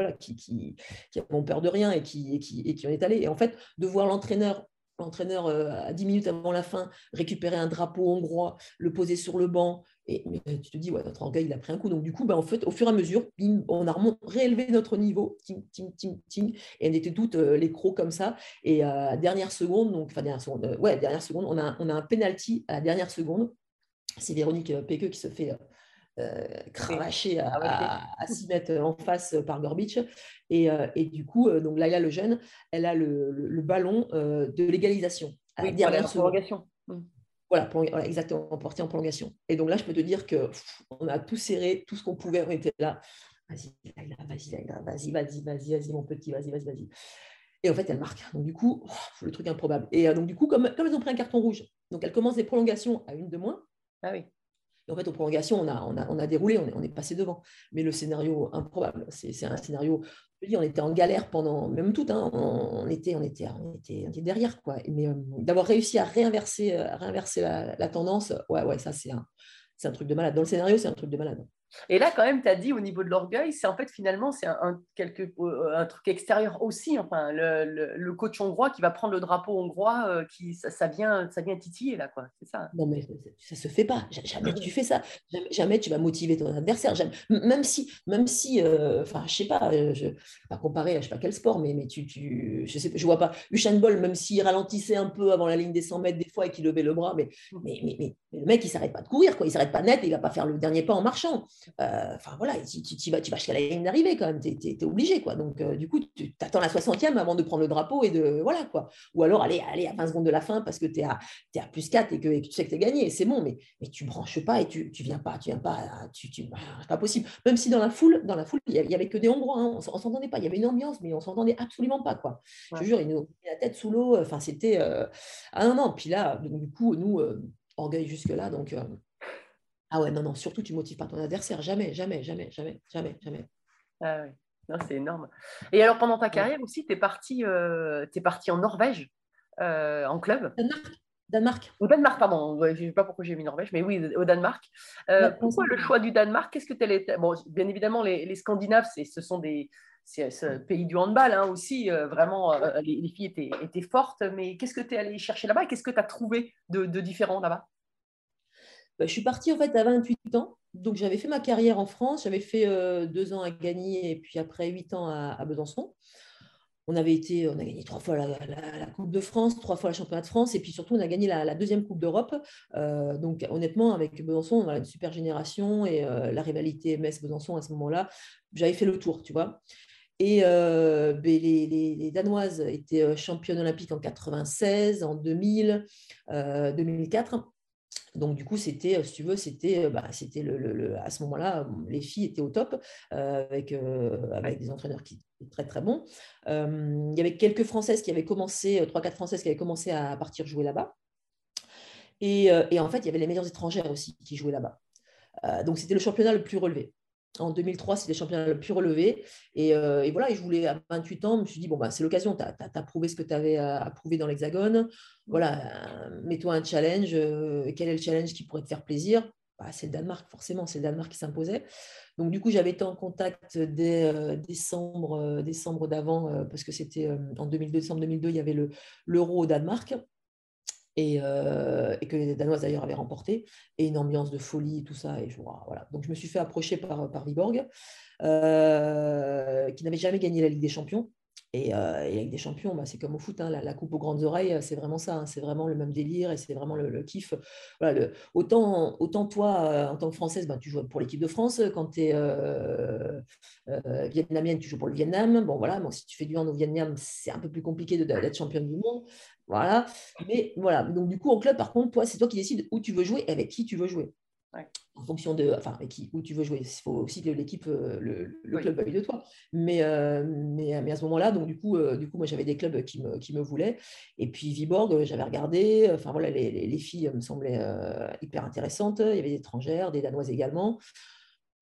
ont peur de rien et qui, et qui, et qui en est allé. Et en fait, de voir l'entraîneur l'entraîneur à 10 minutes avant la fin récupérer un drapeau hongrois, le poser sur le banc, et mais tu te dis, ouais, notre orgueil, il a pris un coup. Donc, du coup, ben, en fait, au fur et à mesure, on a réélevé notre niveau, ting, ting, ting, ting, et on était toutes euh, les crocs comme ça. Et à euh, dernière seconde, donc, enfin, dernière seconde, euh, ouais, dernière seconde, on a, on a un penalty à la dernière seconde. C'est Véronique Péqueux qui se fait cravacher à, à, 6 mètres en face par Gorbich. Et, et du coup, donc Laila le jeune, elle a le, le, ballon de l'égalisation. À la dernière prolongation. Voilà, exactement, porté en prolongation. Et donc là, je peux te dire que on a tout serré, tout ce qu'on pouvait, on était là. Vas-y, vas-y, vas-y, vas-y, vas-y, vas-y, mon petit, vas-y, vas-y, vas-y. Et en fait, elle marque. Donc du coup, oh, le truc improbable. Et euh, donc du coup, comme, comme elles ont pris un carton rouge, donc elles commencent des prolongations à une de moins. Ah oui. Et en fait, aux prolongations, on a, déroulé, on est, passé devant. Mais le scénario improbable, c'est un scénario on était en galère pendant, même tout, hein, on, était, on, était, derrière. Quoi. Mais euh, d'avoir réussi à réinverser, euh, réinverser la, tendance, ouais, ouais, ça c'est un truc de malade. Dans le scénario, c'est un truc de malade. Et là, quand même, tu as dit au niveau de l'orgueil, c'est en fait finalement c'est un, quelque, euh, un truc extérieur aussi. Enfin, le, le, coach hongrois qui va prendre le drapeau hongrois, euh, qui, ça, ça, vient, ça vient titiller là, quoi. C'est ça. Non, mais ça se fait pas. Jamais tu fais ça. Jamais, tu vas motiver ton adversaire. Même si, même si, euh, enfin, je sais pas, je pas comparer à je sais pas quel sport, mais, mais tu, tu, je sais, je vois pas. Usain Bolt, même s'il ralentissait un peu avant la ligne des 100 mètres des fois et qu'il levait le bras, mais, mais, mais, mais, le mec il s'arrête pas de courir, quoi. Il s'arrête pas net, et il va pas faire le dernier pas en marchant. Euh, enfin voilà, tu, tu, vas, tu vas jusqu'à la ligne d'arrivée quand même, tu es, obligé. Quoi. Donc euh, du coup, tu attends la 60e avant de prendre le drapeau et de. Voilà quoi. Ou alors aller, aller à 20 secondes de la fin parce que tu es, à, es à plus 4 et que, tu sais que tu es gagné, c'est bon, mais, mais tu branches pas et tu, tu viens pas, tu viens pas, tu, tu, bah, c'est pas possible. Même si dans la foule, dans la foule, il y avait que des Hongrois, hein, on, ne s'entendait pas, il y avait une ambiance, mais on s'entendait absolument pas. Quoi. Je te jure, ils nous ont mis la tête sous l'eau, enfin c'était. Euh... Ah non, non, puis là, du coup, nous, euh, orgueil jusque-là, donc. Euh, ah ouais, non, non, surtout tu ne motives pas ton adversaire. Jamais, jamais, jamais, jamais, jamais, jamais. Ah ouais. Non, c'est énorme. Et alors, pendant ta carrière aussi, tu es parti, euh, es parti en Norvège, euh, en club Danemark. Danemark. Au Danemark, pardon. Je ne sais pas pourquoi j'ai mis Norvège, mais oui, au Danemark. Euh, pourquoi le choix du Danemark? Qu'est-ce que tu Bon, bien évidemment, les, les Scandinaves, ce sont des c'est ce pays du handball hein, aussi. Euh, vraiment, euh, les, filles étaient, étaient, fortes. Mais qu'est-ce que tu es allé chercher là-bas? Et qu'est-ce que tu as trouvé de, de différent là-bas? Bah, Je suis partie en fait à 28 ans. Donc j'avais fait ma carrière en France. J'avais fait euh, deux ans à Gagny et puis après huit ans à, Besançon. On avait été, on a gagné trois fois la, Coupe de France, trois fois la Championnat de France, et puis surtout on a gagné la, deuxième Coupe d'Europe. Euh, donc honnêtement, avec Besançon, on a une super génération et la rivalité Metz-Besançon à ce moment-là, j'avais fait le tour, tu vois. Et euh, ben, les, Danoises étaient euh, championnes olympiques en 96, en 2000, 2004. Euh, Donc, du coup, c'était, si tu veux, c'était, bah, c'était le, à ce moment-là, les filles étaient au top avec, avec des entraîneurs qui étaient très, très bons. il y avait quelques Françaises qui avaient commencé, 3-4 Françaises qui avaient commencé à partir jouer là-bas. Et, et, en fait, il y avait les meilleures étrangères aussi qui jouaient là-bas. donc, c'était le championnat le plus relevé. En 2003, c'était les championnats le plus relevé. Euh, et, voilà, et je voulais, à 28 ans, je me suis dit, bon, bah, c'est l'occasion, tu as, prouvé ce que tu avais à, prouver dans l'Hexagone. Voilà, euh, mets-toi un challenge. Euh, quel est le challenge qui pourrait te faire plaisir? Bah, C'est le Danemark, forcément, c'est le Danemark qui s'imposait. Donc, du coup, j'avais été en contact dès décembre, décembre d'avant, parce que c'était en 2002, décembre 2002, il y avait l'euro au Danemark et, euh, et, que les Danoises d'ailleurs avaient remporté, et une ambiance de folie, tout ça. Et je, voilà. Donc je me suis fait approcher par, par Viborg, euh, qui n'avait jamais gagné la Ligue des Champions. Et, euh, et avec des champions, bah, c'est comme au foot, hein, la, coupe aux grandes oreilles, c'est vraiment ça, hein, c'est vraiment le même délire et c'est vraiment le, kiff. Autant, toi, euh, en tant que Française, bah, tu joues pour l'équipe de France, quand tu es euh, euh, vietnamienne, tu joues pour le Vietnam. Bon, voilà, bon, si tu fais du hand au Vietnam, c'est un peu plus compliqué d'être championne du monde. Voilà, mais voilà, donc du coup, en club, par contre, toi, c'est toi qui décides où tu veux jouer et avec qui tu veux jouer en fonction de enfin, qui, où tu veux jouer. Il faut aussi que l'équipe, euh, le, club veuille de toi. Mais, euh, mais, mais, à ce moment-là, donc du coup, euh, du coup moi j'avais des clubs qui me, qui me voulaient. Et puis Viborg, j'avais regardé. Enfin voilà, les, les, filles me semblaient hyper intéressantes. Il y avait des étrangères, des danoises également.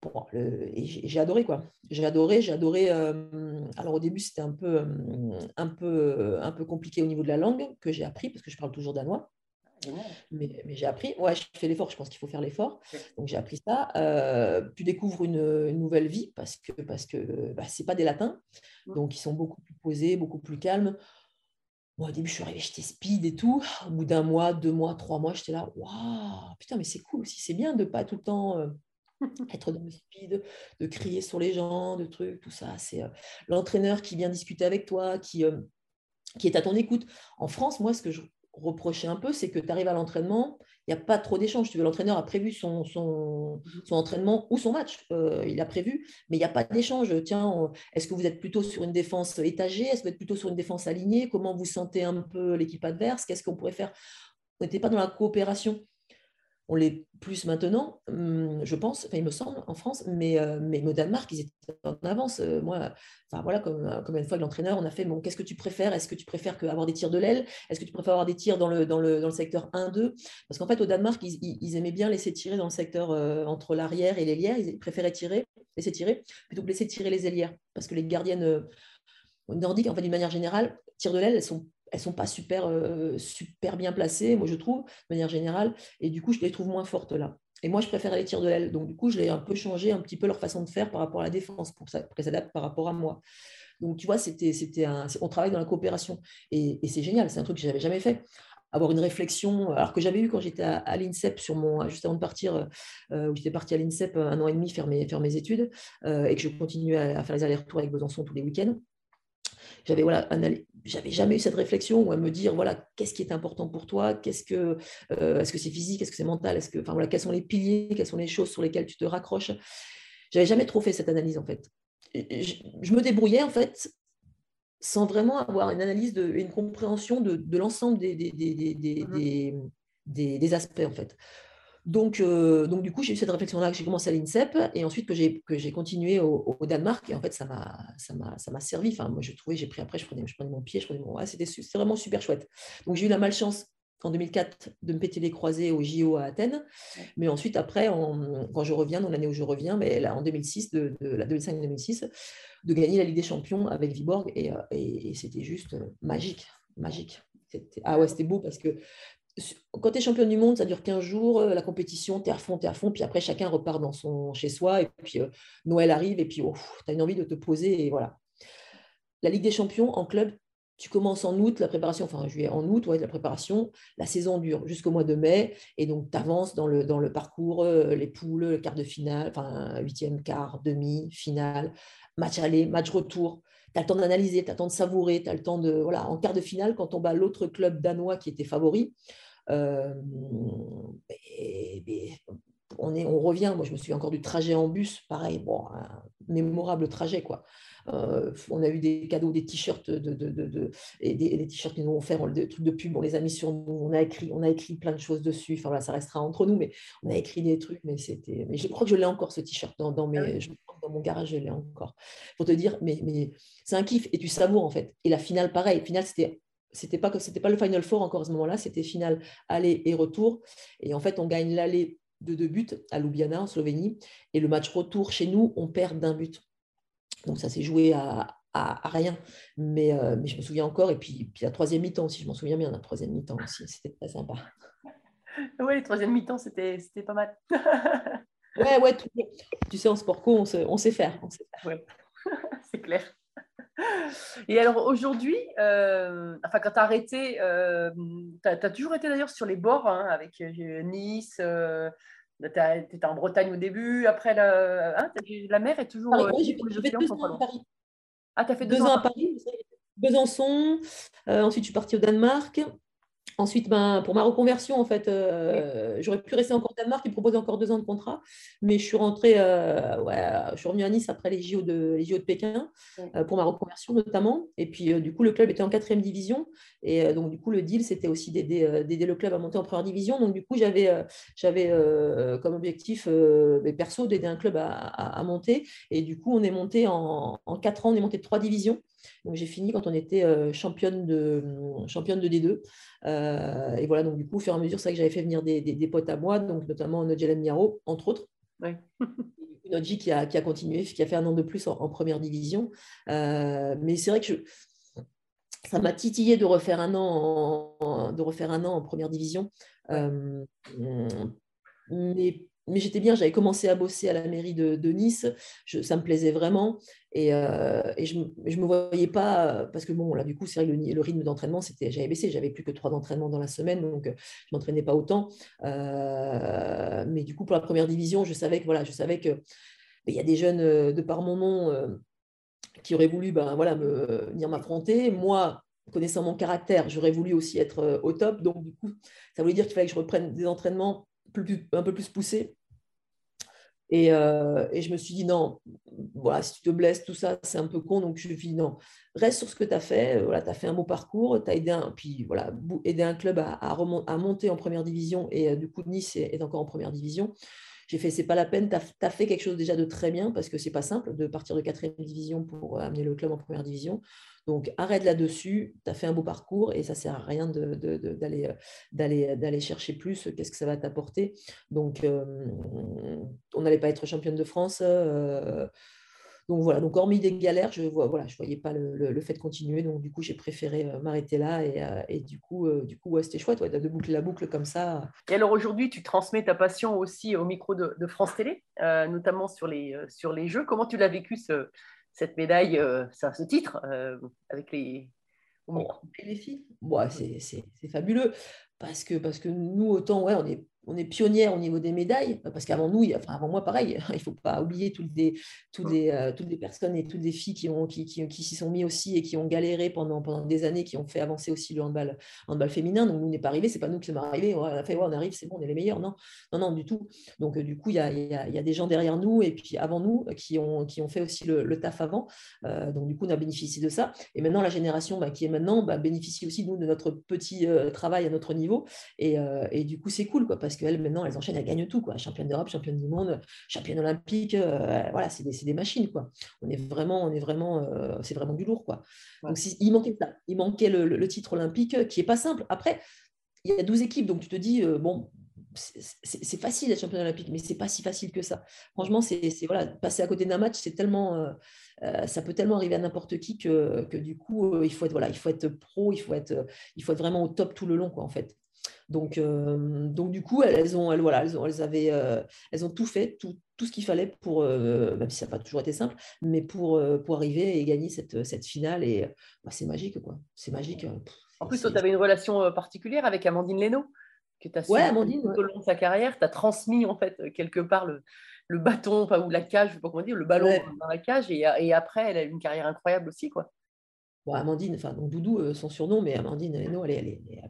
Bon, et j'ai adoré quoi. J'ai adoré, j'ai adoré. alors au début c'était un peu, un peu, un peu compliqué au niveau de la langue que j'ai appris parce que je parle toujours danois. Mais, j'ai appris, ouais, je fais l'effort, je pense qu'il faut faire l'effort. Donc j'ai appris ça. Euh, tu découvres une, nouvelle vie parce que parce que bah, c'est pas des latins, donc ils sont beaucoup plus posés, beaucoup plus calmes. Moi, au début, je suis arrivée, j'étais speed et tout. Au bout d'un mois, deux mois, trois mois, j'étais là, waouh, putain, mais c'est cool aussi, c'est bien de pas tout le temps euh, être dans le speed, de crier sur les gens, de trucs, tout ça. C'est euh, l'entraîneur qui vient discuter avec toi, qui, qui est à ton écoute. En France, moi, ce que je reprocher un peu, c'est que tu arrives à l'entraînement, il n'y a pas trop d'échanges. Tu veux, l'entraîneur a prévu son, son, mhm. son, entraînement ou son match, euh, il a prévu, mais il n'y a pas d'échange. Tiens, est-ce que vous êtes plutôt sur une défense étagée? Est-ce que vous êtes plutôt sur une défense alignée? Comment vous sentez un peu l'équipe adverse? Qu'est-ce qu'on pourrait faire? On n'était pas dans la coopération on l'est plus maintenant, hum, je pense, enfin, il me semble, en France, mais, euh, mais au Danemark, ils étaient en avance. Euh, moi, enfin, voilà, comme, euh, comme une fois que l'entraîneur, on a fait, bon, qu'est-ce que tu préfères? Est-ce que tu préfères avoir des tirs de l'aile? Est-ce que tu préfères avoir des tirs dans le, secteur 1-2 Parce qu'en fait, au Danemark, ils, aimaient bien laisser tirer dans le secteur entre l'arrière et l'ailière. Ils préféraient tirer, laisser tirer, plutôt que laisser tirer les ailières. Parce que les gardiennes nordiques, en fait, d'une manière générale, tir de l'aile, elles sont elles sont pas super, euh, super bien placées, moi je trouve, de manière générale, et du coup je les trouve moins fortes là. Et moi je préfère les tirs de l'aile, donc du coup je l'ai un peu changé un petit peu leur façon de faire par rapport à la défense pour, ça, qu'elles s'adaptent par rapport à moi. Donc tu vois, c'était, c'était un, on travaille dans la coopération et, c'est génial, c'est un truc que j'avais jamais fait avoir une réflexion, alors que j'avais eu quand j'étais à, l'INSEP, sur mon, juste avant de partir, euh, où j'étais partie à l'INSEP un an et demi faire mes, faire mes études, euh, et que je continuais à, à faire les allers-retours avec Besançon tous les week-ends. J'avais voilà, j'avais jamais eu cette réflexion ou à me dire voilà qu'est-ce qui est important pour toi, qu'est-ce que euh, est-ce que c'est physique, est-ce que c'est mental, est-ce que enfin voilà quels sont les piliers, quelles sont les choses sur lesquelles tu te raccroches? J'avais jamais trop fait cette analyse en fait. Je, me débrouillais en fait sans vraiment avoir une analyse de, une compréhension de, l'ensemble des des, des, mmh des, des, aspects en fait. Donc, euh, donc, du coup, j'ai eu cette réflexion-là que j'ai commencé à l'INSEP et ensuite que j'ai, que j'ai continué au, Danemark. Et en fait, ça m'a, ça m'a, ça m'a servi. Enfin, moi, je trouvais, j'ai pris après, je prenais, je prenais mon pied, je prenais mon. Ouais, c'était, c'était vraiment super chouette. Donc, j'ai eu la malchance en 2004 de me péter les croisés au JO à Athènes. Mais ensuite, après, quand je reviens, dans l'année où je reviens, mais là, en 2006, de, la 2005-2006, de gagner la Ligue des Champions avec Viborg. Et, euh, et, c'était juste magique, magique. C'était, ah ouais, c'était beau parce que quand tu es champion du monde, ça dure 15 jours, euh, la compétition, tu es à fond, tu es à fond, puis après chacun repart dans son chez soi, et puis euh, Noël arrive, et puis oh, tu as une envie de te poser, et voilà. La Ligue des champions en club, tu commences en août la préparation, enfin juillet, en août, ouais, la préparation, la saison dure jusqu'au mois de mai, et donc tu avances dans le, dans le parcours, euh, les poules, le quart de finale, enfin huitième, quart, demi, finale, match aller, match retour. Tu as le temps d'analyser, tu as le temps de savourer, tu as le temps de. Voilà, en quart de finale, quand on bat l'autre club danois qui était favori, euh, on, est, on revient. Moi, je me souviens encore du trajet en bus, pareil, bon, un mémorable trajet, quoi. Euh, on a eu des cadeaux, des t-shirts de, de, et des, t-shirts qui nous ont fait des trucs de pub, on les a mis sur nous, on a écrit, on a écrit plein de choses dessus. Enfin voilà, ça restera entre nous, mais on a écrit des trucs, mais c'était. Mais je crois que je l'ai encore ce t-shirt dans, dans, mes, ah dans mon garage, je l'ai encore. Pour te dire, mais, mais c'est un kiff et tu savoures en fait. Et la finale, pareil. Finale, c'était c'était pas c'était pas le final four encore à ce moment-là, c'était finale aller et retour. Et en fait, on gagne l'aller de deux buts à Ljubljana en Slovénie et le match retour chez nous, on perd d'un but. Donc ça s'est joué à, rien. Mais, euh, mais, je me souviens encore. Et puis, puis la troisième mi-temps aussi, je m'en souviens bien, la troisième mi-temps aussi, c'était très sympa. Oui, la troisième mi-temps, c'était pas mal. ouais, ouais, tu sais, en sport co, on, on sait faire. C'est clair. Et alors aujourd'hui, euh, enfin quand tu as arrêté, euh, tu as, toujours été d'ailleurs sur les bords hein, avec Nice, tu étais en Bretagne au début, après la, hein, la mer est toujours. Paris, oui, j'ai fait deux ans à Paris. Ah, tu as fait deux, ans, à Paris, Besançon. Euh, ensuite, je suis partie au Danemark. Ensuite, ben, pour ma reconversion, en fait, euh, j'aurais pu rester encore au Danemark. Ils me proposaient encore deux ans de contrat. Mais je suis rentrée, euh, ouais, je suis revenue à Nice après les JO de, les JO de Pékin, euh, pour ma reconversion notamment. Et puis, du coup, le club était en quatrième division. Et donc, du coup, le deal, c'était aussi d'aider le club à monter en première division. Donc, du coup, j'avais j'avais comme objectif perso d'aider un club à, à, monter. Et du coup, on est monté en, en quatre ans, on est monté de trois divisions. Donc j'ai fini quand on était euh, championne, de, championne de D2. Euh, et voilà, donc du coup, au fur et à mesure, c'est vrai que j'avais fait venir des, des, potes à moi, donc notamment Nodjelem Miaro, entre autres. Nodji qui a, qui a continué, qui a fait un an de plus en, première division. Euh, mais c'est vrai que je, ça m'a titillé de refaire un an en, de refaire un an en première division. mais mais j'étais bien, j'avais commencé à bosser à la mairie de, Nice, ça me plaisait vraiment. Et, euh, je ne me voyais pas, parce que bon, là, du coup, c'est vrai le, rythme d'entraînement, c'était, j'avais baissé, j'avais plus que trois entraînements dans la semaine, donc euh, je ne m'entraînais pas autant. Euh, mais du coup, pour la première division, je savais que, voilà, je savais que il y a des jeunes de par mon nom qui auraient voulu ben, voilà, venir m'affronter. Moi, connaissant mon caractère, j'aurais voulu aussi être au top. Donc, du coup, ça voulait dire qu'il fallait que je reprenne des entraînements un peu plus poussé. Euh, et, je me suis dit, non, voilà, si tu te blesses, tout ça, c'est un peu con. Donc, je me suis dit, non, reste sur ce que tu as fait. Voilà, tu as fait un beau parcours. Tu as aidé un, puis, voilà, aidé un club à, monter en première division. Et euh, du coup, Nice est, encore en première division. J'ai fait, c'est pas la peine, tu as, fait quelque chose déjà de très bien parce que c'est pas simple de partir de quatrième division pour amener le club en première division. Donc arrête là-dessus, tu as fait un beau parcours et ça sert à rien d'aller d'aller chercher plus, qu'est-ce que ça va t'apporter. Donc euh, on n'allait pas être championne de France. Euh, donc voilà, donc hormis des galères, je vois, voilà, je voyais pas le, fait de continuer, donc du coup j'ai préféré euh, m'arrêter là et, du coup, du coup c'était chouette de boucler la boucle comme ça. Et alors aujourd'hui, tu transmets ta passion aussi au micro de, France Télé, notamment sur les, sur les jeux. Comment tu l'as vécu ce, cette médaille, euh, ce titre, euh, avec les, les filles. c'est fabuleux parce que, parce que nous, autant, ouais, on est on est pionnière au niveau des médailles, parce qu'avant nous, enfin avant moi, pareil, il ne faut pas oublier toutes les, toutes, les, euh, toutes les personnes et toutes les filles qui, ont, qui, qui, qui s'y sont mis aussi et qui ont galéré pendant, pendant des années, qui ont fait avancer aussi le handball, handball féminin. Donc, nous, n'est pas arrivé, c'est pas nous qui sommes arrivés, on a fait, on arrive, c'est bon, on est les meilleurs. Non, non, non, du tout. Donc, euh, du coup, il y a, y, a, y a, des gens derrière nous et puis avant nous qui ont, qui ont fait aussi le, le taf avant. Euh, donc, du coup, on a bénéficié de ça. Et maintenant, la génération bah, qui est maintenant bah, bénéficie aussi, nous, de notre petit travail à notre niveau. Et, et du coup, c'est cool, quoi, parce qu'elles, maintenant, elles enchaînent, elles gagnent tout, quoi. Championne d'Europe, championne du monde, championne olympique, euh, voilà, c'est des, des, machines, quoi. On est vraiment, on est vraiment, euh, c'est vraiment du lourd, quoi. Donc, il manquait ça, il manquait le, titre olympique, qui est pas simple. Après, il y a 12 équipes, donc tu te dis, euh, bon, c'est facile d'être championne olympique, mais c'est pas si facile que ça. Franchement, c'est voilà, passer à côté d'un match, c'est tellement, ça peut tellement arriver à n'importe qui que, que, du coup, il faut être voilà, il faut être pro, il faut être, il faut être vraiment au top tout le long, quoi, en fait. Donc, donc du coup, elles, ont, elles, voilà, elles, ont, elles, avaient, elles ont tout fait, tout, tout ce qu'il fallait pour, même si ça n'a pas toujours été simple, mais pour, pour arriver et gagner cette, cette finale. Et bah, c'est magique, quoi. C'est magique. En plus, toi, tu avais une relation particulière avec Amandine Leno, que tu as ouais, Amandine, tout au long de sa carrière. Tu as transmis, en fait, quelque part le, le bâton, enfin, ou la cage, je sais pas comment dire, le ballon dans la cage. Et, et, après, elle a eu une carrière incroyable aussi, quoi. Bon, Amandine, enfin, donc Doudou, son surnom, mais Amandine Leno, elle est, elle est, elle est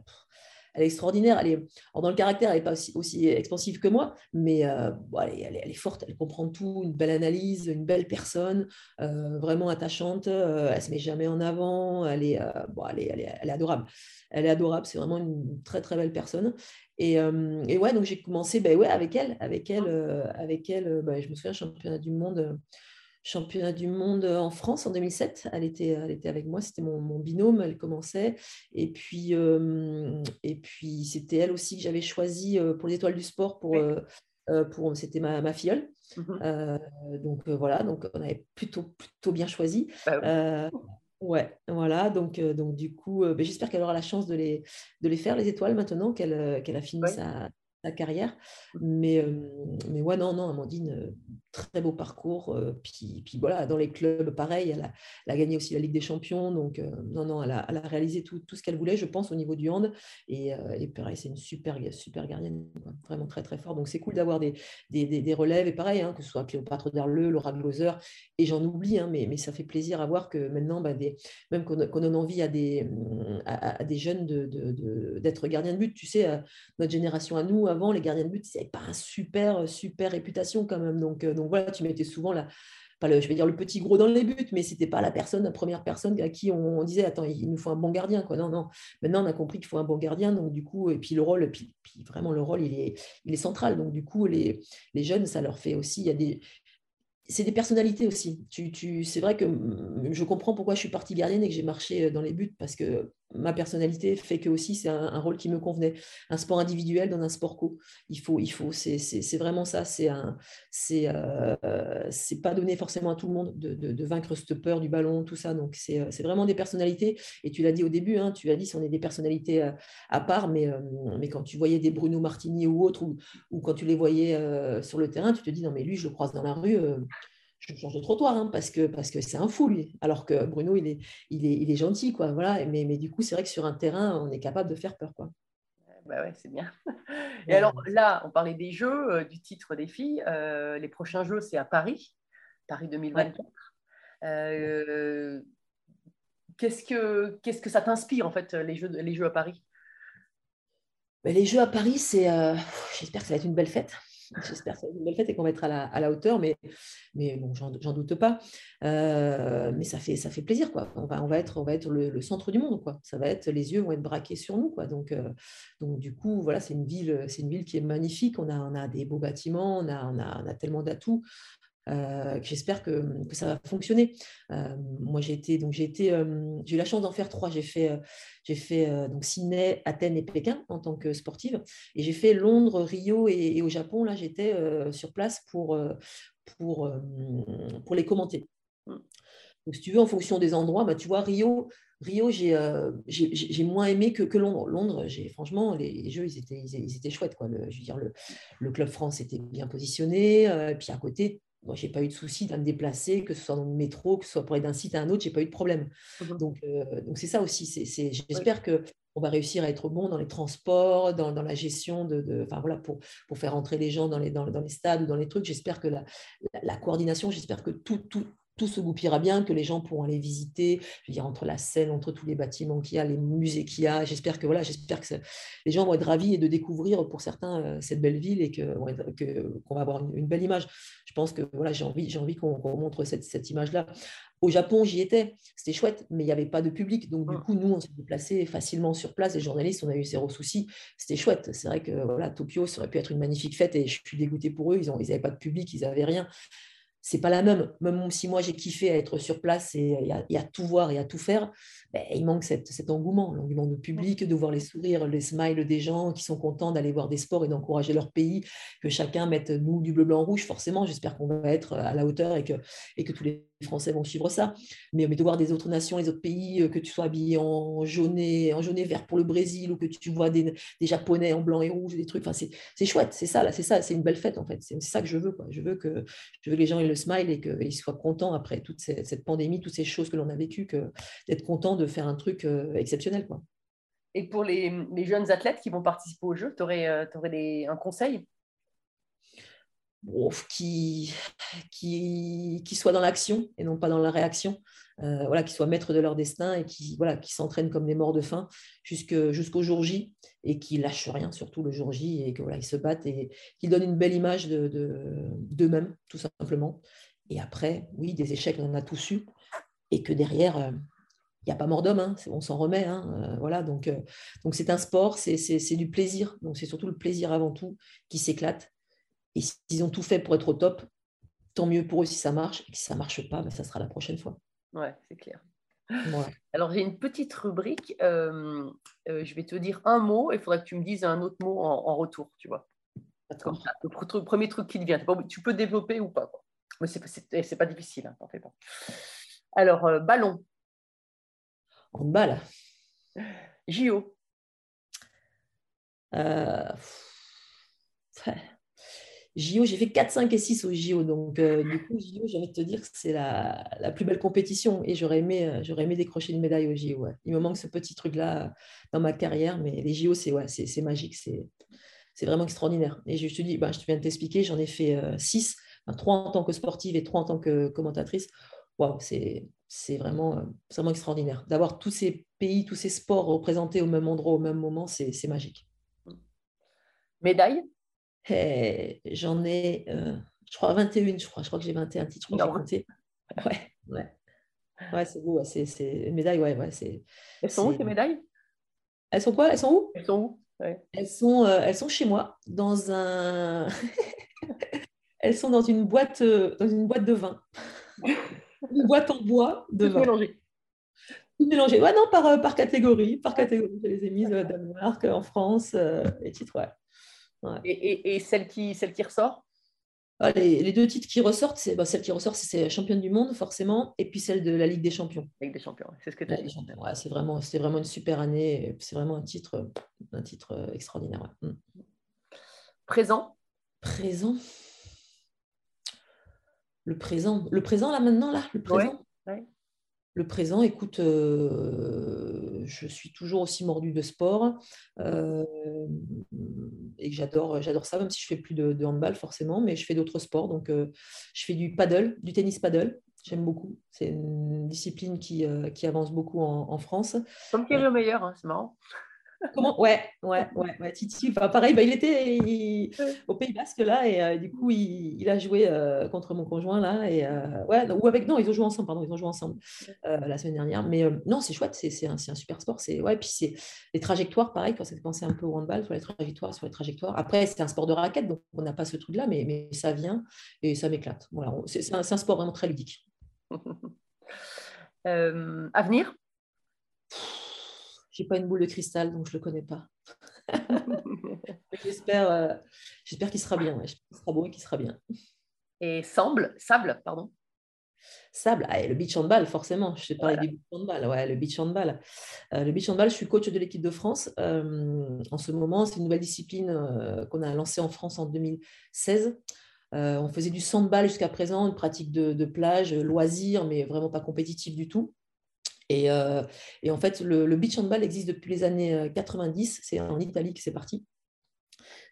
elle est extraordinaire. Elle est, dans le caractère, elle n'est pas aussi, aussi, expansive que moi, mais euh, elle, est, forte, elle comprend tout, une belle analyse, une belle personne, euh, vraiment attachante. Euh, elle se met jamais en avant. Elle est, bon, elle est, elle, est, adorable. Elle est adorable. C'est vraiment une très, très belle personne. Et, et ouais, donc j'ai commencé ben ouais, avec elle. Avec elle, avec elle ben, je me souviens, championnat du monde championnat du monde en France en 2007. Elle était, elle était avec moi, c'était mon, binôme, elle commençait. Et puis, euh, et puis c'était elle aussi que j'avais choisi euh, pour les étoiles du sport pour, euh, pour c'était ma, ma filleule. Mmh donc voilà, donc on avait plutôt, plutôt bien choisi. Bah ouais, voilà. Donc, donc du coup, ben, j'espère qu'elle aura la chance de les, de les faire, les étoiles, maintenant qu'elle a fini sa, carrière. Mmh. Mais, mais ouais, non, non, Amandine, très beau parcours. puis, puis voilà, dans les clubs, pareil, elle a, gagné aussi la Ligue des Champions. Donc, non, non, elle a, elle a réalisé tout, tout ce qu'elle voulait, je pense, au niveau du hand. Et, et pareil, c'est une super, super gardienne, vraiment très, très fort. Donc, c'est cool d'avoir des, des, des, relèves. Et pareil, hein, que ce soit Cléopâtre Darleux, Laura Gloser, et j'en oublie, hein, mais, mais ça fait plaisir à voir que maintenant, bah, même qu'on donne envie à des, à, des jeunes d'être de, de, de but. Tu sais, notre génération à nous, avant, les gardiens de but, ils n'avaient pas un super, super réputation quand même. Donc voilà, tu mettais souvent la, pas le, je vais dire le petit gros dans les buts, mais c'était pas la personne, la première personne à qui on, disait attends, il nous faut un bon gardien quoi. Non, non. Maintenant on a compris qu'il faut un bon gardien, donc du coup et puis le rôle, puis, vraiment le rôle il est, central. Donc du coup les, jeunes ça leur fait aussi, il y a des c'est des personnalités aussi. Tu, tu, c'est vrai que je comprends pourquoi je suis partie gardienne et que j'ai marché dans les buts parce que ma personnalité fait que aussi c'est un, rôle qui me convenait. Un sport individuel dans un sport co, il faut, il faut, c'est, vraiment ça. C'est un, euh, pas donné forcément à tout le monde de, vaincre cette peur du ballon, tout ça. Donc c'est, c'est vraiment des personnalités. Et tu l'as dit au début, hein, tu as dit si on est des personnalités à, euh, à part, mais, euh, quand tu voyais des Bruno Martini ou autres, ou quand tu les voyais sur le terrain, tu te dis non mais lui je le croise dans la rue je change de trottoir hein, parce que parce que c'est un fou lui. Alors que Bruno il est il est, il est gentil quoi. Voilà. Mais, mais du coup c'est vrai que sur un terrain on est capable de faire peur quoi. Bah ouais, c'est bien. Et alors là, on parlait des jeux, euh, du titre des filles. Euh, les prochains jeux, c'est à Paris, Paris 2024. Euh, qu'est-ce, que, qu'est-ce que ça t'inspire, en fait, les jeux, les jeux à Paris? Ben, Les jeux à Paris, c'est. j'espère que ça va être une belle fête. J'espère que ça va une belle fête et qu'on va être à la, hauteur, mais, mais bon, j'en doute pas. Euh, mais ça fait, plaisir, quoi. On va, on va être, on va être le, centre du monde, quoi. Ça va les yeux vont être braqués sur nous, quoi. Donc, euh, du coup, voilà, c'est une ville, une ville qui est magnifique. On a, a des beaux bâtiments, on a, on a, on a tellement d'atouts. Euh, j'espère que, que, ça va fonctionner. Euh, moi, j'ai été, donc j'ai été, euh, j'ai eu la chance d'en faire trois. J'ai fait, j'ai fait donc Sydney, Athènes et Pékin en tant que sportive, et j'ai fait Londres, Rio et, au Japon. Là, j'étais sur place pour pour pour les commenter. Donc, si tu veux, en fonction des endroits, bah, tu vois, Rio, Rio, j'ai j'ai moins aimé que, que Londres. Londres, franchement, les, jeux, ils étaient, ils, étaient chouettes. Quoi. Le, je veux dire, le, le, Club France était bien positionné. et puis à côté, moi, j'ai pas eu de souci de me déplacer, que ce soit dans le métro, que ce soit pour aller d'un site à un autre, j'ai pas eu de problème. Mmh donc, euh, donc c'est ça aussi. C'est, j'espère que on va réussir à être bon dans les transports, dans, dans la gestion de, enfin voilà, pour, pour faire entrer les gens dans les, dans, dans les stades ou dans les trucs. J'espère que la, la, coordination, j'espère que tout, tout, tout se goupillera bien, que les gens pourront aller visiter, je veux dire, entre la scène, entre tous les bâtiments qu'il y a, les musées qu'il y a. J'espère que, voilà, j'espère que les gens vont être ravis et de découvrir pour certains euh, cette belle ville et qu'on que, qu'on va avoir une, belle image. Je pense que voilà, j'ai envie, j'ai envie qu'on montre cette, cette image-là. Au Japon, j'y étais, c'était chouette, mais il n'y avait pas de public. Donc, du mmh. coup, nous, on s'est déplacés facilement sur place. Les journalistes, on a eu zéro souci. C'était chouette. C'est vrai que voilà, Tokyo, ça aurait pu être une magnifique fête et je suis dégoûté pour eux. Ils n'avaient ils pas de public, ils n'avaient rien c'est pas la même. Même si moi j'ai kiffé à être sur place et, à, tout voir et à tout faire, ben, il manque cet engouement, l'engouement du public, de voir les sourires, les smiles des gens qui sont contents d'aller voir des sports et d'encourager leur pays, que chacun mette nous du bleu, blanc, rouge. Forcément, j'espère qu'on va être à la hauteur et que, et que tous les Français vont suivre ça. Mais, mais de voir des autres nations, les autres pays, euh, que tu sois habillé en jaune en jaune et vert pour le Brésil ou que tu vois des, des Japonais en blanc et rouge, des trucs. Enfin, c'est chouette, c'est ça, c'est ça, c'est une belle fête en fait. C'est ça que je veux. Quoi. Je, veux que, je veux que les gens aient le smile et qu'ils soient contents après toute cette, pandémie, toutes ces choses que l'on a vécues, d'être content de faire un truc euh, exceptionnel. Quoi. Et pour les, les, jeunes athlètes qui vont participer au jeu, tu aurais, euh, aurais un conseil? Qui, qui, qui soient dans l'action et non pas dans la réaction. Euh, voilà, qui soient maîtres de leur destin et qui, voilà, qui s'entraînent comme des morts de faim jusqu'au jour J et qui lâchent rien, surtout le jour J, et que voilà, se battent et qu'ils donnent une belle image d'eux-mêmes, de, tout simplement. Et après, oui, des échecs, on en a tous eu, et que derrière, euh, il n'y a pas mort d'homme, hein, on s'en remet. Hein, euh, voilà, donc donc c'est un sport, c'est du plaisir, donc c'est surtout le plaisir avant tout qui s'éclate et s'ils ont tout fait pour être au top, tant mieux pour eux si ça marche. Et si ça ne marche pas, ben, ça sera la prochaine fois. Ouais, c'est clair. Alors, j'ai une petite rubrique. Euh, euh, je vais te dire un mot et il faudrait que tu me dises un autre mot en, retour, tu vois. Le premier truc qui te vient. Tu peux développer ou pas. Quoi. Mais ce n'est pas difficile, hein, t'en fais pas. Alors, euh, ballon. En balle. JO. JO, j'ai fait 4, 5 et 6 au JO. Donc, euh, du coup, JO, j'ai envie de te dire que c'est la, la, plus belle compétition et j'aurais aimé, euh, j'aurais aimé décrocher une médaille au JO. Il me manque ce petit truc-là dans ma carrière, mais les JO, c'est ouais, c'est magique, c'est vraiment extraordinaire. Et je te dis, bah, je viens de t'expliquer, j'en ai fait 6, euh, 3 en tant que sportive et 3 en tant que commentatrice. Waouh, c'est vraiment, vraiment extraordinaire. D'avoir tous ces pays, tous ces sports représentés au même endroit, au même moment, c'est magique. Médaille? J'en ai, euh, je crois, 21, je crois. Je crois que j'ai 21 titres. Je crois que Ouais, ouais. Ouais, c'est beau. C'est, c'est... Médaille, ouais, ouais. C'est, elles sont où tes médailles? Elles sont quoi? Elles sont où? Elles sont où? Elles, sont, euh, elles sont chez moi, dans un. elles sont dans une boîte, euh, dans une boîte de vin. une boîte en bois de vin. Mélangée. Mélangée. Ouais, non, par, par catégorie. Par catégorie. Je les ai mises au Danemark, en France, les titres, ouais. Et, celle, qui, celle qui ressort? Ah, les, deux titres qui ressortent, c'est bah, celle qui ressort, c'est championne du monde forcément, et puis celle de la Ligue des Champions. Ligue des Champions, c'est ce que tu as dit. Ouais, c'est vraiment, c'est vraiment une super année. C'est vraiment un titre, un titre euh, extraordinaire. Mm. Présent? Présent. Le présent, le présent là maintenant là, le présent? Le présent, écoute, euh, je suis toujours aussi mordu de sport euh, et j'adore, j'adore ça, même si je fais plus de, handball forcément, mais je fais d'autres sports. Donc, euh, je fais du paddle, du tennis paddle. J'aime beaucoup. C'est une discipline qui, qui avance beaucoup en, France. Comme est le meilleur, hein, c'est marrant. Comment? Ouais, ouais, ouais, Titi. pareil, bah, il était au Pays Basque là et euh, du coup il, a joué euh, contre mon conjoint là et euh, ouais, ou avec non, ils ont joué ensemble, pardon, ils ont joué ensemble la semaine dernière. Mais non, c'est chouette, c'est un, un, super sport. C'est ouais, puis c'est les trajectoires, pareil, quand ça penser un peu au handball sur les trajectoires, sur les trajectoires. Après, c'est un sport de raquette, donc on n'a pas ce truc là, mais, mais ça vient et ça m'éclate. Voilà, c'est un, un, sport vraiment très ludique. avenir j'ai pas une boule de cristal, donc je le connais pas. j'espère, euh, j'espère qu'il sera bien. qu'il sera beau et qu'il sera bien. Et sable, sable, pardon. Sable, ah, le beach handball, forcément. Je sais parler du beach handball. Ouais, le beach handball. Euh, le beach handball, je suis coach de l'équipe de France. Euh, en ce moment, c'est une nouvelle discipline qu'on a lancée en France en 2016. on faisait du sandball jusqu'à présent, une pratique de, de plage, loisir, mais vraiment pas compétitif du tout. Euh, et, en fait, le, beach handball existe depuis les années 90. Euh, c'est en Italie que c'est parti.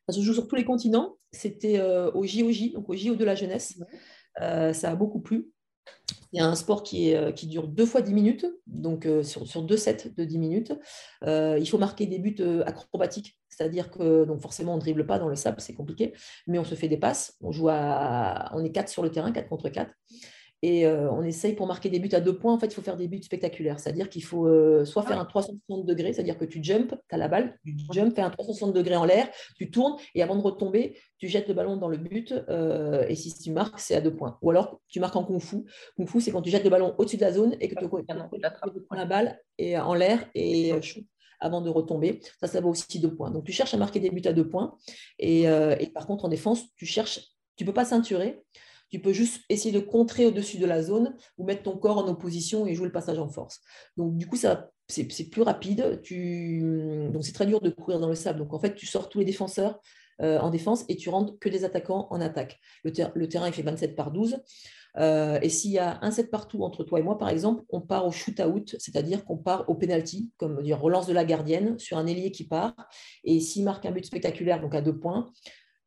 Ça se joue sur tous les continents. C'était euh, au JOJ, donc au JO de la jeunesse. ça a beaucoup plu. Il y a un sport qui, est, qui dure deux fois 10 minutes, donc sur, deux sets de 10 minutes. il faut marquer des buts acrobatiques, c'est-à-dire que donc forcément on ne dribble pas dans le sable, c'est compliqué, mais on se fait des passes. On joue à, on est quatre sur le terrain, 4 contre 4 et euh, on essaye pour marquer des buts à deux points. En fait, il faut faire des buts spectaculaires. C'est-à-dire qu'il faut euh, soit faire ah un 360 degrés, c'est-à-dire que tu jump, tu as la balle, tu jump, fais un 360 degrés en l'air, tu tournes et avant de retomber, tu jettes le ballon dans le but. Euh, et si tu marques, c'est à deux points. Ou alors, tu marques en kung fu. Kung fu, c'est quand tu jettes le ballon au-dessus de la zone et que tu prends la balle et, en l'air et avant de retomber. Ça, ça vaut aussi deux points. Donc, tu cherches à marquer des buts à deux points. Et, et par contre, en défense, tu cherches, tu ne peux pas ceinturer Tu peux juste essayer de contrer au-dessus de la zone ou mettre ton corps en opposition et jouer le passage en force. Donc, du coup, ça, c'est, plus rapide. Donc, c'est très dur de courir dans le sable. Donc, en fait, tu sors tous les défenseurs euh, en défense et tu rentres que des attaquants en attaque. Le, le terrain, il fait 27 par 12. Euh, et s'il y a un set partout entre toi et moi, par exemple, on part au shoot-out, c'est-à-dire qu'on part au penalty, comme dire relance de la gardienne sur un ailier qui part. Et s'il marque un but spectaculaire, donc à deux points,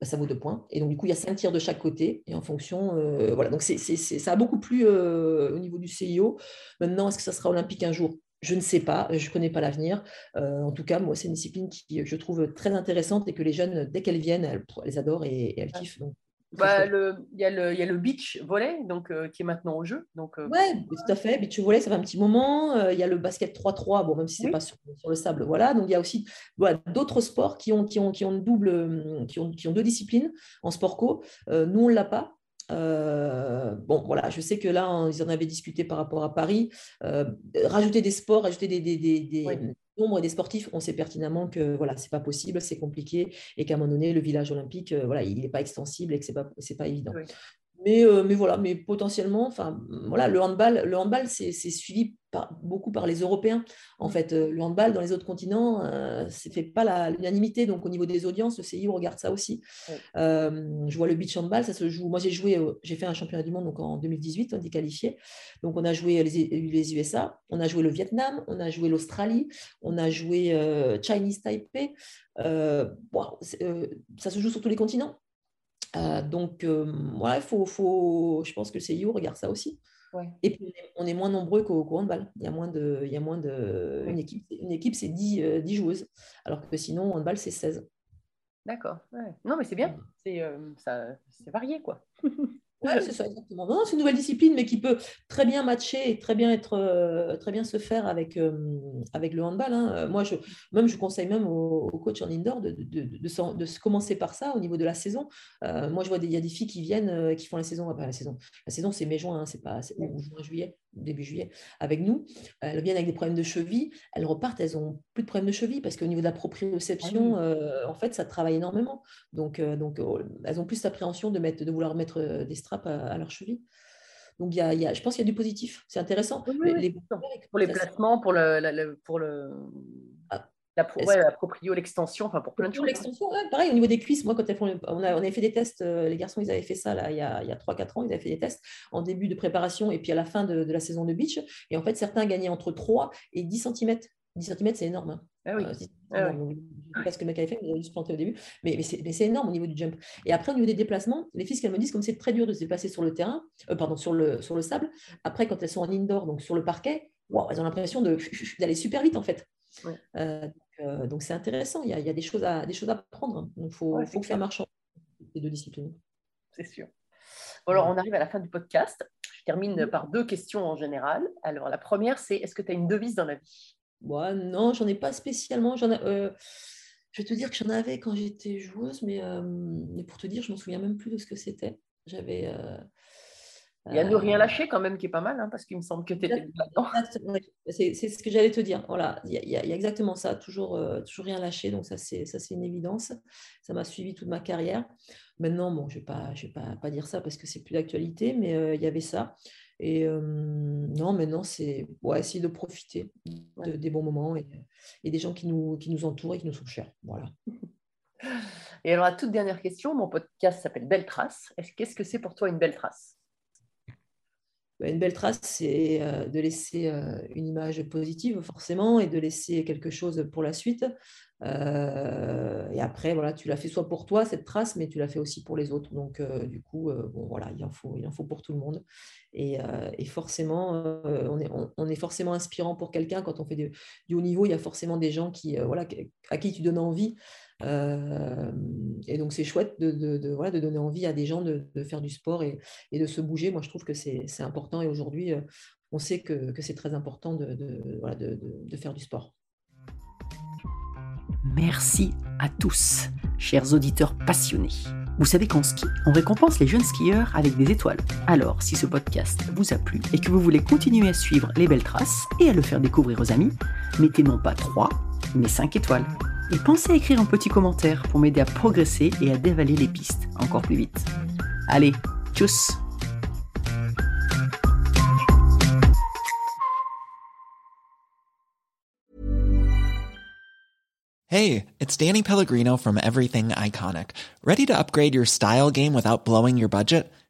bah, ça vaut deux points. Et donc, du coup, il y a cinq tirs de chaque côté. Et en fonction, euh, voilà. Donc, c'est, ça a beaucoup plu euh, au niveau du CIO. Maintenant, est-ce que ça sera olympique un jour? Je ne sais pas, je ne connais pas l'avenir. en tout cas, moi, c'est une discipline qui je trouve très intéressante et que les jeunes, dès qu'elles viennent, elles, elles adorent et, elles kiffent. Donc, bah, il, y a le, y a le beach volley donc, euh, qui est maintenant au jeu. Donc, euh, Oui, tout à fait. Beach volley, ça fait un petit moment. Euh, il y a le basket 3-3, bon, même si ce n'est pas sur, le sable. Voilà. Donc il y a aussi voilà, d'autres sports qui ont, qui, ont, qui, ont double, qui, ont, qui ont deux disciplines en sport co. nous, on ne l'a pas. bon, voilà, je sais que là, ils en avaient discuté par rapport à Paris. rajouter des sports, rajouter des, des, des, nombre des sportifs, on sait pertinemment que voilà, c'est pas possible, c'est compliqué et qu'à un moment donné, le village olympique, euh, voilà, il n'est pas extensible et que c'est pas pas évident. Mais, euh, mais voilà, mais potentiellement, enfin voilà, le handball, le handball, c'est suivi beaucoup par les Européens. En fait, euh, le handball dans les autres continents, euh, c'est fait pas l'unanimité. Donc, au niveau des audiences, le CIO regarde ça aussi. Euh, je vois le beach handball, ça se joue. Moi, j'ai joué, j'ai fait un championnat du monde donc en 2018, on est qualifié. Donc, on a joué les, les, USA, on a joué le Vietnam, on a joué l'Australie, on a joué Chinese Taipei. ça se joue sur tous les continents. Donc, voilà, faut, faut, je pense que le CIO regarde ça aussi. Et puis, on est, moins nombreux qu'au handball. Il y a moins de. Il y a moins de une, équipe, une équipe, c'est 10, 10, euh, joueuses, alors que sinon, au handball, c'est 16. D'accord. Non, mais c'est bien. C'est euh, varié, quoi. c'est ça, exactement. c'est une nouvelle discipline, mais qui peut très bien matcher et très bien, être, euh, très bien se faire avec, euh, avec le handball. Hein. Euh, moi, je, même, je conseille même aux, coachs en indoor de, de, de, de, se commencer par ça au niveau de la saison. moi, je vois il y a des filles qui viennent, qui font la saison. la saison, la saison c'est mai-juin, hein, c'est pas juin-juillet début juillet avec nous. Elles viennent avec des problèmes de cheville. Elles repartent, elles ont plus de problèmes de cheville parce qu'au niveau de la proprioception, ah en fait, ça travaille énormément. Donc, donc oh, elles ont plus d'appréhension de, mettre, de vouloir mettre des straps à, leur cheville. Donc, il y, a, je pense qu'il y a du positif. C'est intéressant. pour les placements, pour le, pour le, ah, la, ouais, la proprio, l'extension, enfin pour plein de choses. L'extension, pareil, au niveau des cuisses, moi, quand elles font, on, a, on avait fait des tests, euh, les garçons, ils avaient fait ça là, il y a, a 3-4 ans, ils avaient fait des tests en début de préparation et puis à la fin de, la saison de beach. Et en fait, certains gagnaient entre 3 et 10 cm. 10 cm, c'est énorme. Hein. Ah oui. Euh, ah je ne sais pas ce que le mec avait fait, mais il a dû se planter au début. Mais, mais c'est énorme au niveau du jump. Et après, au niveau des déplacements, les filles, ce qu'elles me disent, comme c'est très dur de se déplacer sur le terrain, euh, pardon, sur le, sur le sable, après, quand elles sont en indoor, donc sur le parquet, elles ont l'impression d'aller super vite, en fait. Euh, donc c'est intéressant, il y, a, il y, a, des choses à, des choses à prendre. Il faut, faut que ça marche ces deux disciplines. C'est sûr. alors, on arrive à la fin du podcast. Je termine par deux questions en général. Alors, la première, c'est est-ce que tu as une devise dans la vie? Moi, Non, j'en ai pas spécialement. J'en euh, je vais te dire que j'en avais quand j'étais joueuse, mais, euh, mais, pour te dire, je ne me souviens même plus de ce que c'était. J'avais. Il y a ne rien lâcher quand même qui est pas mal, hein, parce qu'il me semble que tu étais là-dedans. C'est ce que j'allais te dire. Voilà, il y, a, exactement ça, toujours, euh, toujours rien lâcher. Donc ça, c'est une évidence. Ça m'a suivi toute ma carrière. Maintenant, bon, je ne vais, pas, je vais pas, pas, dire ça parce que c'est plus d'actualité, mais euh, il y avait ça. Et euh, non, maintenant, c'est ouais, essayer de profiter des bons moments et, et, des gens qui nous, qui nous entourent et qui nous sont chers. Voilà. Et alors, la toute dernière question, mon podcast s'appelle Belle Trace. Qu'est-ce que c'est pour toi une belle trace? Une belle trace, c'est euh, de laisser euh, une image positive forcément et de laisser quelque chose pour la suite. Euh, et après, voilà, tu l'as fait soit pour toi cette trace, mais tu l'as fait aussi pour les autres. Donc, du coup, bon, voilà, il en faut, il en faut pour tout le monde. Et, forcément, on est, on, est, forcément inspirant pour quelqu'un quand on fait du, haut niveau. Il y a forcément des gens qui, voilà, à qui tu donnes envie. Et donc, c'est chouette de, voilà, de, donner envie à des gens de, faire du sport et, de se bouger. Moi, je trouve que c'est important. Et aujourd'hui, on sait que, que c'est très important de, voilà, de faire du sport. Merci à tous, chers auditeurs passionnés. Vous savez qu'en ski, on récompense les jeunes skieurs avec des étoiles. Alors, si ce podcast vous a plu et que vous voulez continuer à suivre les belles traces et à le faire découvrir aux amis, mettez non pas 3, mais 5 étoiles et pensez à écrire un petit commentaire pour m'aider à progresser et à dévaler les pistes encore plus vite. Allez, tchuss Hey, it's Danny Pellegrino from Everything Iconic. Ready to upgrade your style game without blowing your budget?